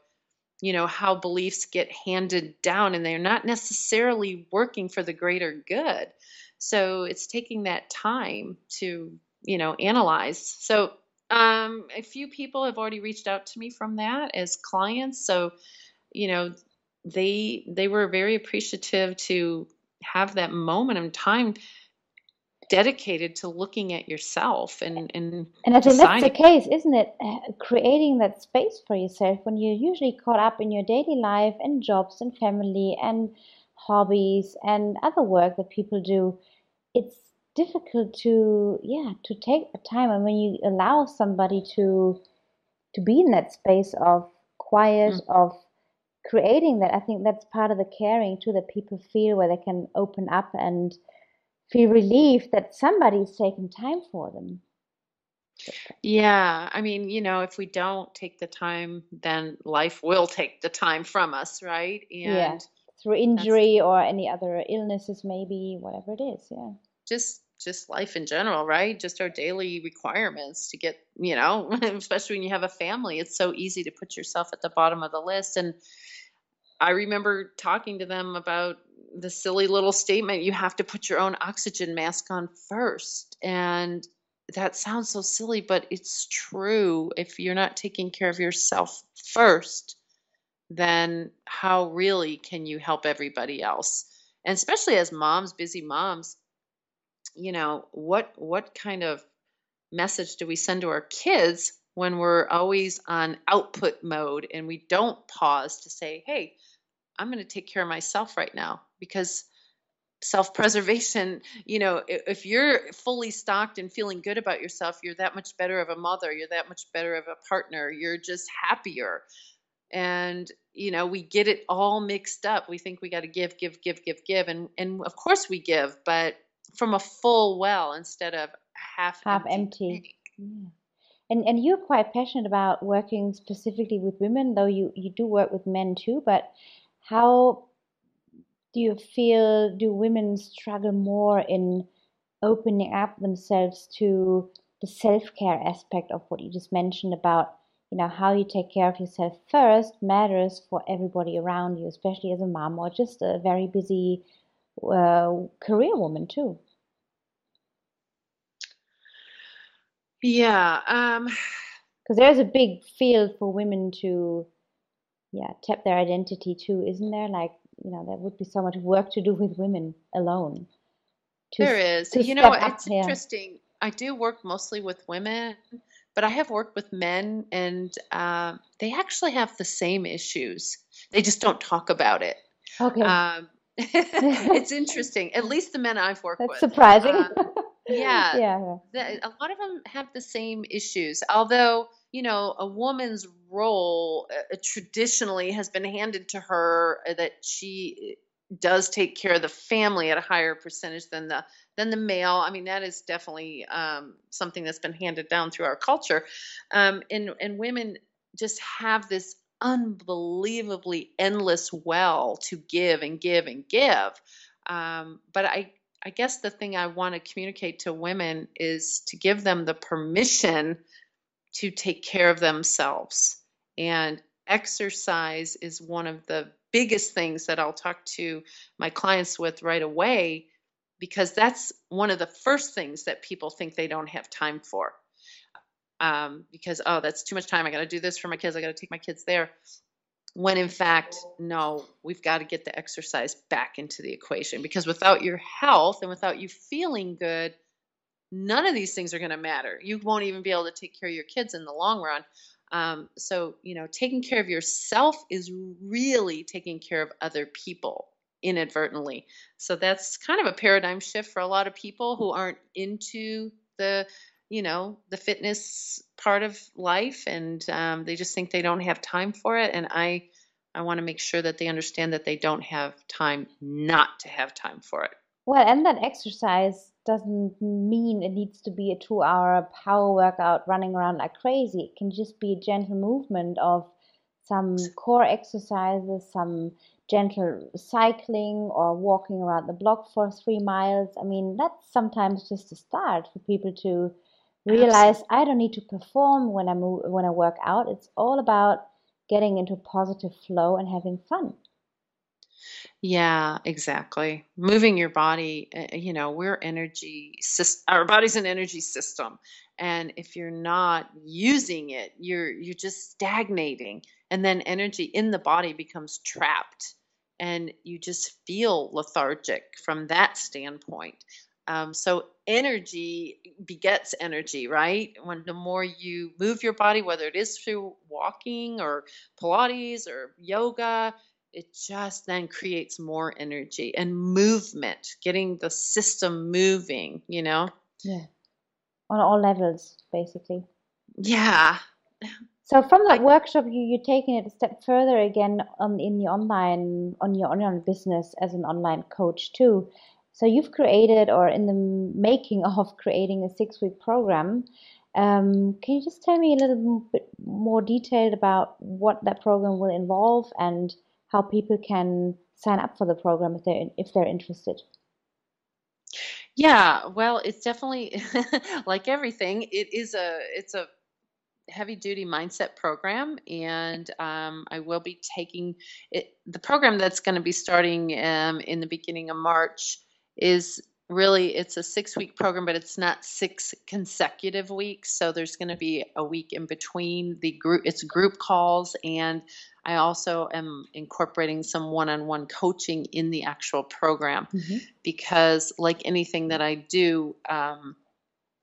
you know how beliefs get handed down and they're not necessarily working for the greater good. So it's taking that time to you know analyze. So um, a few people have already reached out to me from that as clients. So you know they they were very appreciative to have that moment of time dedicated to looking at yourself and and and I think deciding. that's the case, isn't it? Uh, creating that space for yourself when you're usually caught up in your daily life and jobs and family and hobbies and other work that people do. It's difficult to yeah to take the time and when you allow somebody to to be in that space of quiet mm. of creating that i think that's part of the caring too that people feel where they can open up and feel relieved that somebody's taken time for them. Yeah, I mean, you know, if we don't take the time, then life will take the time from us, right? And yeah, through injury or any other illnesses, maybe whatever it is. Yeah, just just life in general, right? Just our daily requirements to get, you know, (laughs) especially when you have a family, it's so easy to put yourself at the bottom of the list. And I remember talking to them about the silly little statement you have to put your own oxygen mask on first. And that sounds so silly, but it's true. If you're not taking care of yourself first, then how really can you help everybody else? And especially as moms, busy moms, you know, what what kind of message do we send to our kids when we're always on output mode and we don't pause to say, "Hey, I'm going to take care of myself right now because self-preservation (laughs) you know if you're fully stocked and feeling good about yourself you're that much better of a mother you're that much better of a partner you're just happier. And you know we get it all mixed up. We think we got to give give give give give and and of course we give but from a full well instead of half half empty, empty. Yeah. and and you're quite passionate about working specifically with women though you you do work with men too but how do you feel do women struggle more in opening up themselves to the self-care aspect of what you just mentioned about you know how you take care of yourself first matters for everybody around you especially as a mom or just a very busy uh, career woman too yeah um because there's a big field for women to yeah tap their identity too isn't there like you know, there would be so much work to do with women alone. To, there is. You know, it's interesting. I do work mostly with women, but I have worked with men, and uh, they actually have the same issues. They just don't talk about it. Okay. Um, (laughs) it's interesting. At least the men I've worked That's with. surprising. Uh, (laughs) yeah. yeah. The, a lot of them have the same issues. Although, you know, a woman's role uh, traditionally has been handed to her uh, that she uh, does take care of the family at a higher percentage than the than the male. I mean, that is definitely um, something that's been handed down through our culture. Um, and and women just have this unbelievably endless well to give and give and give. Um, but I I guess the thing I want to communicate to women is to give them the permission to take care of themselves. And exercise is one of the biggest things that I'll talk to my clients with right away because that's one of the first things that people think they don't have time for. Um, because, oh, that's too much time. I got to do this for my kids. I got to take my kids there. when in fact, no, we've got to get the exercise back into the equation because without your health and without you feeling good, none of these things are going to matter. You won't even be able to take care of your kids in the long run. Um, so, you know, taking care of yourself is really taking care of other people inadvertently. So that's kind of a paradigm shift for a lot of people who aren't into the, you know, the fitness part of life, and um, they just think they don't have time for it. And I, I want to make sure that they understand that they don't have time not to have time for it. Well, and that exercise doesn't mean it needs to be a two hour power workout running around like crazy. It can just be a gentle movement of some core exercises, some gentle cycling or walking around the block for three miles. I mean, that's sometimes just a start for people to realize Absolutely. I don't need to perform when I move, when I work out. It's all about getting into positive flow and having fun. Yeah, exactly. Moving your body, uh, you know, we're energy. Our body's an energy system, and if you're not using it, you're you're just stagnating, and then energy in the body becomes trapped, and you just feel lethargic from that standpoint. Um, so energy begets energy, right? When the more you move your body, whether it is through walking or Pilates or yoga, it just then creates more energy and movement, getting the system moving, you know? Yeah. On all levels, basically. Yeah. So from that I, workshop, you you're taking it a step further again on in the online on your online business as an online coach too. So you've created or in the making of creating a six week program. Um, can you just tell me a little bit more detailed about what that program will involve and how people can sign up for the program if they're if they're interested. Yeah, well, it's definitely (laughs) like everything. It is a it's a heavy duty mindset program, and um, I will be taking it. The program that's going to be starting um, in the beginning of March is really it's a six week program but it's not six consecutive weeks so there's going to be a week in between the group it's group calls and i also am incorporating some one-on-one coaching in the actual program mm-hmm. because like anything that i do um,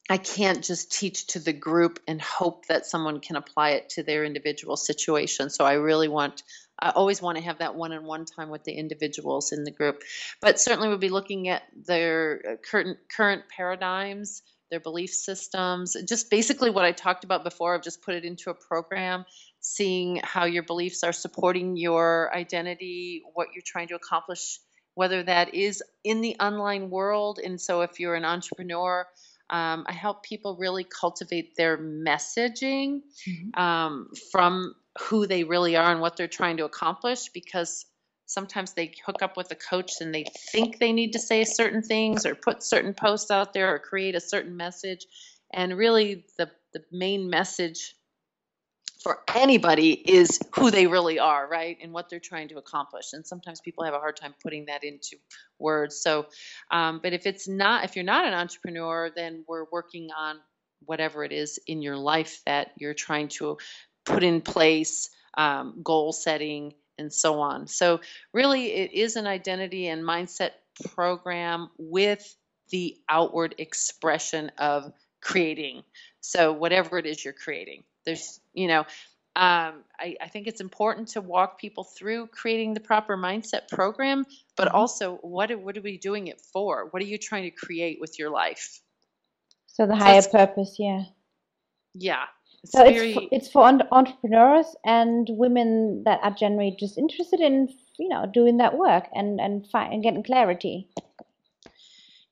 I can't just teach to the group and hope that someone can apply it to their individual situation. So I really want I always want to have that one-on-one time with the individuals in the group. But certainly we'll be looking at their uh, current current paradigms, their belief systems, just basically what I talked about before. I've just put it into a program, seeing how your beliefs are supporting your identity, what you're trying to accomplish, whether that is in the online world. And so if you're an entrepreneur, um, I help people really cultivate their messaging mm-hmm. um, from who they really are and what they're trying to accomplish because sometimes they hook up with a coach and they think they need to say certain things or put certain posts out there or create a certain message. And really the the main message for anybody is who they really are right and what they're trying to accomplish. And sometimes people have a hard time putting that into words. So um, but if it's not if you're not an entrepreneur then we're working on whatever it is in your life that you're trying to put in place, um, goal setting, and so on. So, really, it is an identity and mindset program with the outward expression of creating. So, whatever it is you're creating, there's, you know, um, I, I, think it's important to walk people through creating the proper mindset program, but mm-hmm. also what are, what are we doing it for? What are you trying to create with your life? So the higher purpose, yeah. Yeah, so very... it's for, it's for entrepreneurs and women that are generally just interested in you know doing that work and and find, and getting clarity.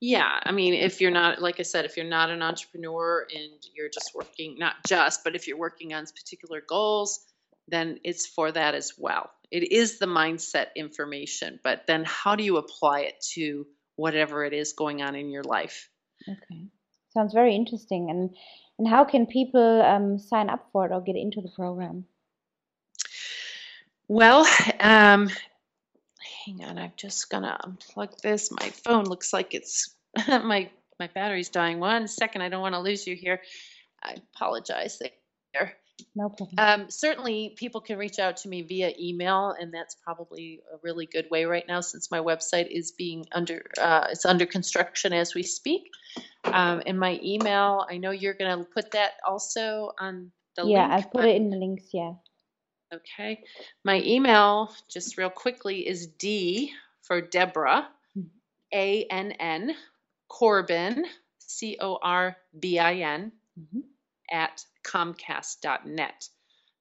Yeah, I mean, if you're not, like I said, if you're not an entrepreneur and you're just working, not just, but if you're working on particular goals, then it's for that as well. It is the mindset information, but then how do you apply it to whatever it is going on in your life? Okay, sounds very interesting. And and how can people um, sign up for it or get into the program? Well, um, hang on, I'm just gonna unplug this. My phone looks like it's (laughs) my my battery's dying. One second, I don't want to lose you here. I apologize there. No problem. Um, certainly, people can reach out to me via email, and that's probably a really good way right now since my website is being under uh, it's under construction as we speak. Um, and my email, I know you're going to put that also on the yeah, link. I'll put it in the links. Yeah. Okay. My email, just real quickly, is D for Deborah, Mhm. A N N, Corbin, C O R B I N, Mhm. at comcast.net.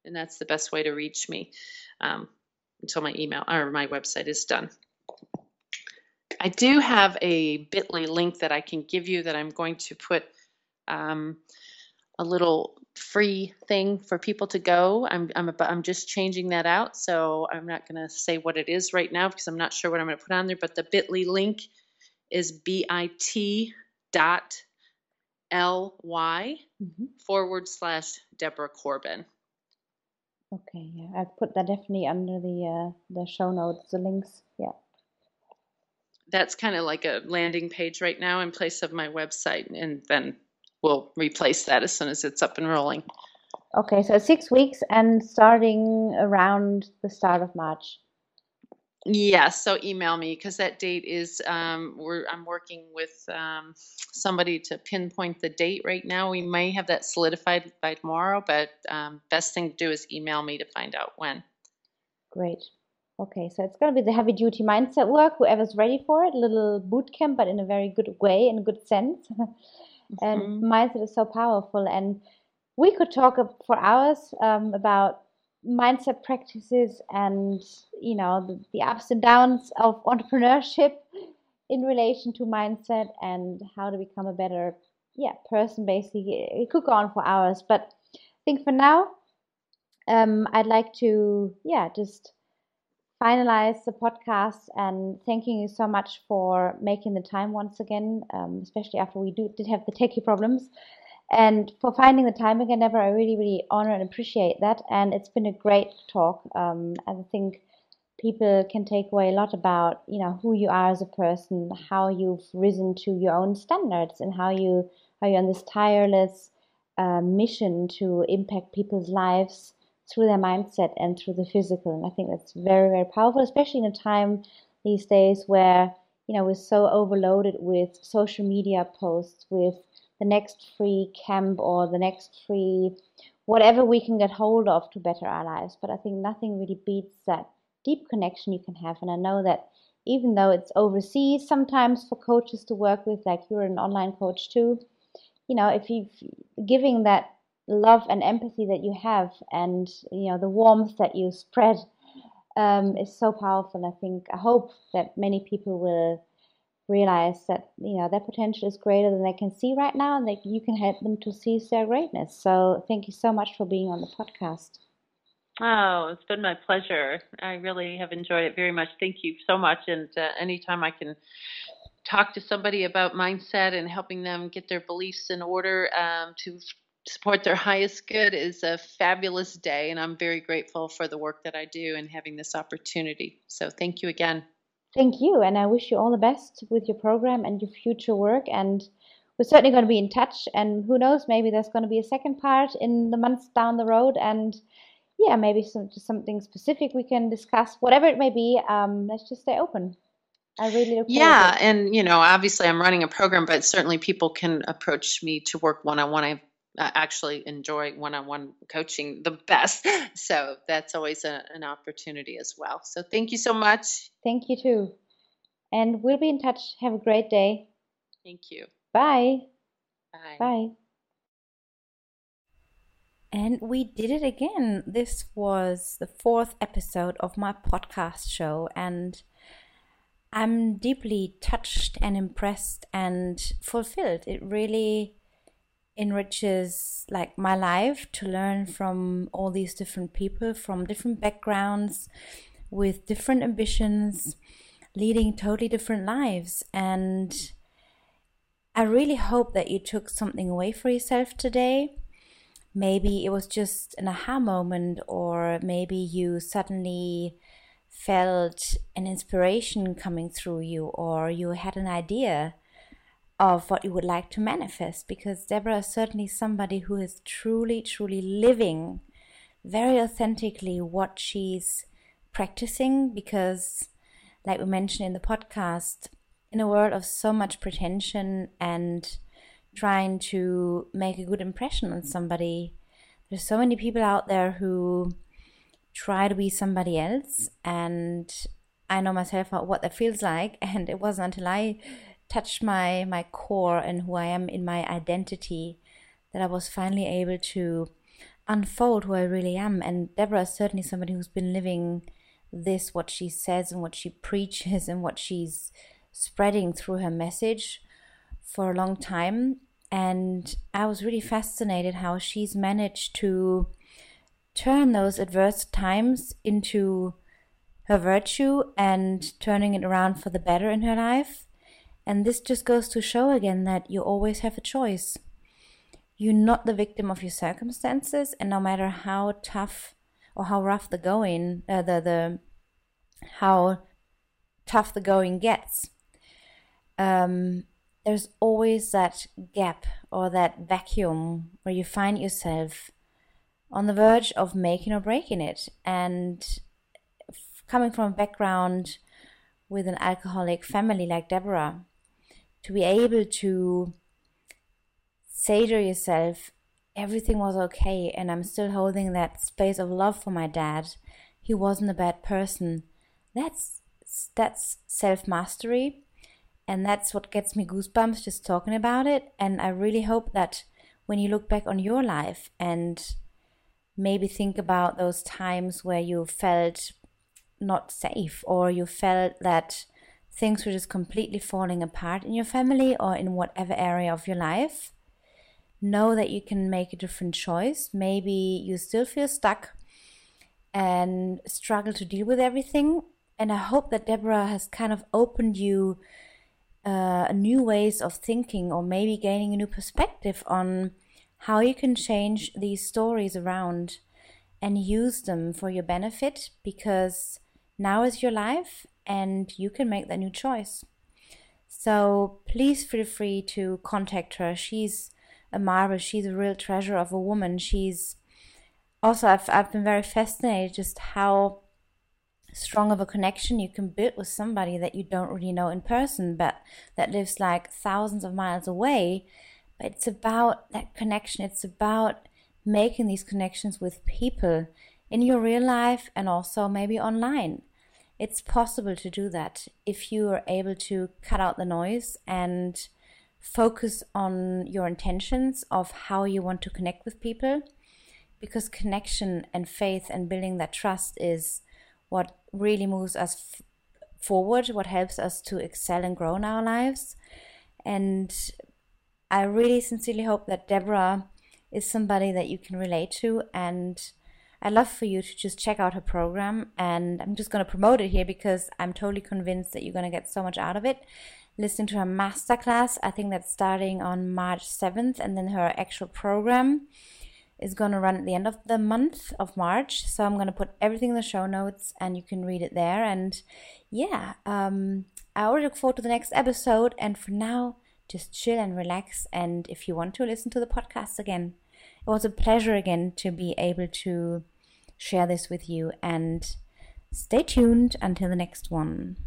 And that's the best way to reach me um, until my email or my website is done. I do have a bit.ly link that I can give you that I'm going to put um, a little free thing for people to go. I'm, I'm, about, I'm just changing that out. So I'm not going to say what it is right now because I'm not sure what I'm going to put on there. But the bit.ly link is bit dot ly Mhm. forward slash Deborah Corbin. Okay. Yeah, I'll put that definitely under the uh, the show notes, the links. Yeah. That's kind of like a landing page right now in place of my website. And then we'll replace that as soon as it's up and rolling. Okay. So six weeks and starting around the start of March. Yeah, so email me because that date is um, we're I'm working with um, somebody to pinpoint the date right now. We may have that solidified by tomorrow, but um, best thing to do is email me to find out when. Great. Okay, so it's going to be the heavy duty mindset work. Whoever's ready for it, a little boot camp, but in a very good way, in a good sense. (laughs) and Mhm. mindset is so powerful. And we could talk for hours um, about mindset practices and you know the, the ups and downs of (laughs) entrepreneurship in relation to mindset and how to become a better yeah person. Basically, it could go on for hours, but I think for now, um, I'd like to yeah just finalize the podcast and thanking you so much for making the time once again, um, especially after we do, did have the techie problems. And for finding the time again, Deborah, I really, really honor and appreciate that. And it's been a great talk. Um, I think people can take away a lot about, you know, who you are as a person, how you've risen to your own standards, and how you how you're on this tireless uh, mission to impact people's lives through their mindset and through the physical. And I think that's very, very powerful, especially in a time these days where, you know, we're so overloaded with social media posts, with the next free camp or the next free whatever we can get hold of to better our lives. But I think nothing really beats that deep connection you can have. And I know that even though it's overseas sometimes for coaches to work with, like you're an online coach too, you know, if you're giving that love and empathy that you have and you know the warmth that you spread um, is so powerful. I think I hope that many people will realize that you know their potential is greater than they can see right now, and that you can help them to seize their greatness. So thank you so much for being on the podcast. Oh, it's been my pleasure. I really have enjoyed it very much. Thank you so much. And uh, anytime I can talk to somebody about mindset and helping them get their beliefs in order um, to support their highest good is a fabulous day. And I'm very grateful for the work that I do and having this opportunity. So thank you again. Thank you, and I wish you all the best with your program and your future work. And we're certainly going to be in touch. And who knows, maybe there's going to be a second part in the months down the road. And yeah, maybe some something specific we can discuss, whatever it may be. Um, let's just stay open. I really look Yeah, and you know, obviously I'm running a program, but certainly people can approach me to work one on one. I actually enjoy one on one coaching the best. (laughs) So that's always a, an opportunity as well. So thank you so much. Thank you too. And we'll be in touch. Have a great day. Thank you. Bye. Bye. Bye. And we did it again. This was the fourth episode of my podcast show, and I'm deeply touched and impressed and fulfilled. It really enriches like my life to learn from all these different people from different backgrounds with different ambitions leading totally different lives. And I really hope that you took something away for yourself today. Maybe it was just an aha moment or maybe you suddenly felt an inspiration coming through you or you had an idea of what you would like to manifest because Deborah is certainly somebody who is truly, truly living very authentically what she's practicing because, like we mentioned in the podcast, in a world of so much pretension and trying to make a good impression on somebody, there's so many people out there who try to be somebody else and I know myself what that feels like (laughs) and it wasn't until I touched my my core and who I am in my identity that I was finally able to unfold who I really am. And Deborah is certainly somebody who's been living this, what she says and what she preaches and what she's spreading through her message for a long time. And I was really fascinated how she's managed to turn those adverse times into her virtue and turning it around for the better in her life. And this just goes to show again that you always have a choice. You're not the victim of your circumstances, and no matter how tough or how rough the going, uh, the the how tough the going gets, um, there's always that gap or that vacuum where you find yourself on the verge of making or breaking it. And coming from a background with an alcoholic family like Deborah, to be able to say to yourself, everything was okay, and I'm still holding that space of love for my dad. He wasn't a bad person. That's that's self mastery, and that's what gets me goosebumps just talking about it. And I really hope that when you look back on your life and maybe think about those times where you felt not safe or you felt that things were just completely falling apart in your family or in whatever area of your life, know that you can make a different choice. Maybe you still feel stuck and struggle to deal with everything. And I hope that Deborah has kind of opened you uh, new ways of thinking or maybe gaining a new perspective on how you can change these stories around and use them for your benefit because now is your life and you can make that new choice. So please feel free to contact her. She's a marvel. She's a real treasure of a woman. She's also, I've, I've been very fascinated just how strong of a connection you can build with somebody that you don't really know in person, but that lives like thousands of miles away. But it's about that connection. It's about making these connections with people in your real life and also maybe online it's possible to do that if you are able to cut out the noise and focus on your intentions of how you want to connect with people because connection and faith and building that trust is what really moves us f- forward what helps us to excel and grow in our lives. And i really sincerely hope that deborah is somebody that you can relate to and I'd love for you to just check out her program. And I'm just going to promote it here because I'm totally convinced that you're going to get so much out of it. Listen to her masterclass. I think that's starting on March 7th. And then her actual program is going to run at the end of the month of March. So I'm going to put everything in the show notes and you can read it there. And yeah, um, I already look forward to the next episode. And for now, just chill and relax. And if you want to listen to the podcast again, it was a pleasure again to be able to share this with you and stay tuned until the next one.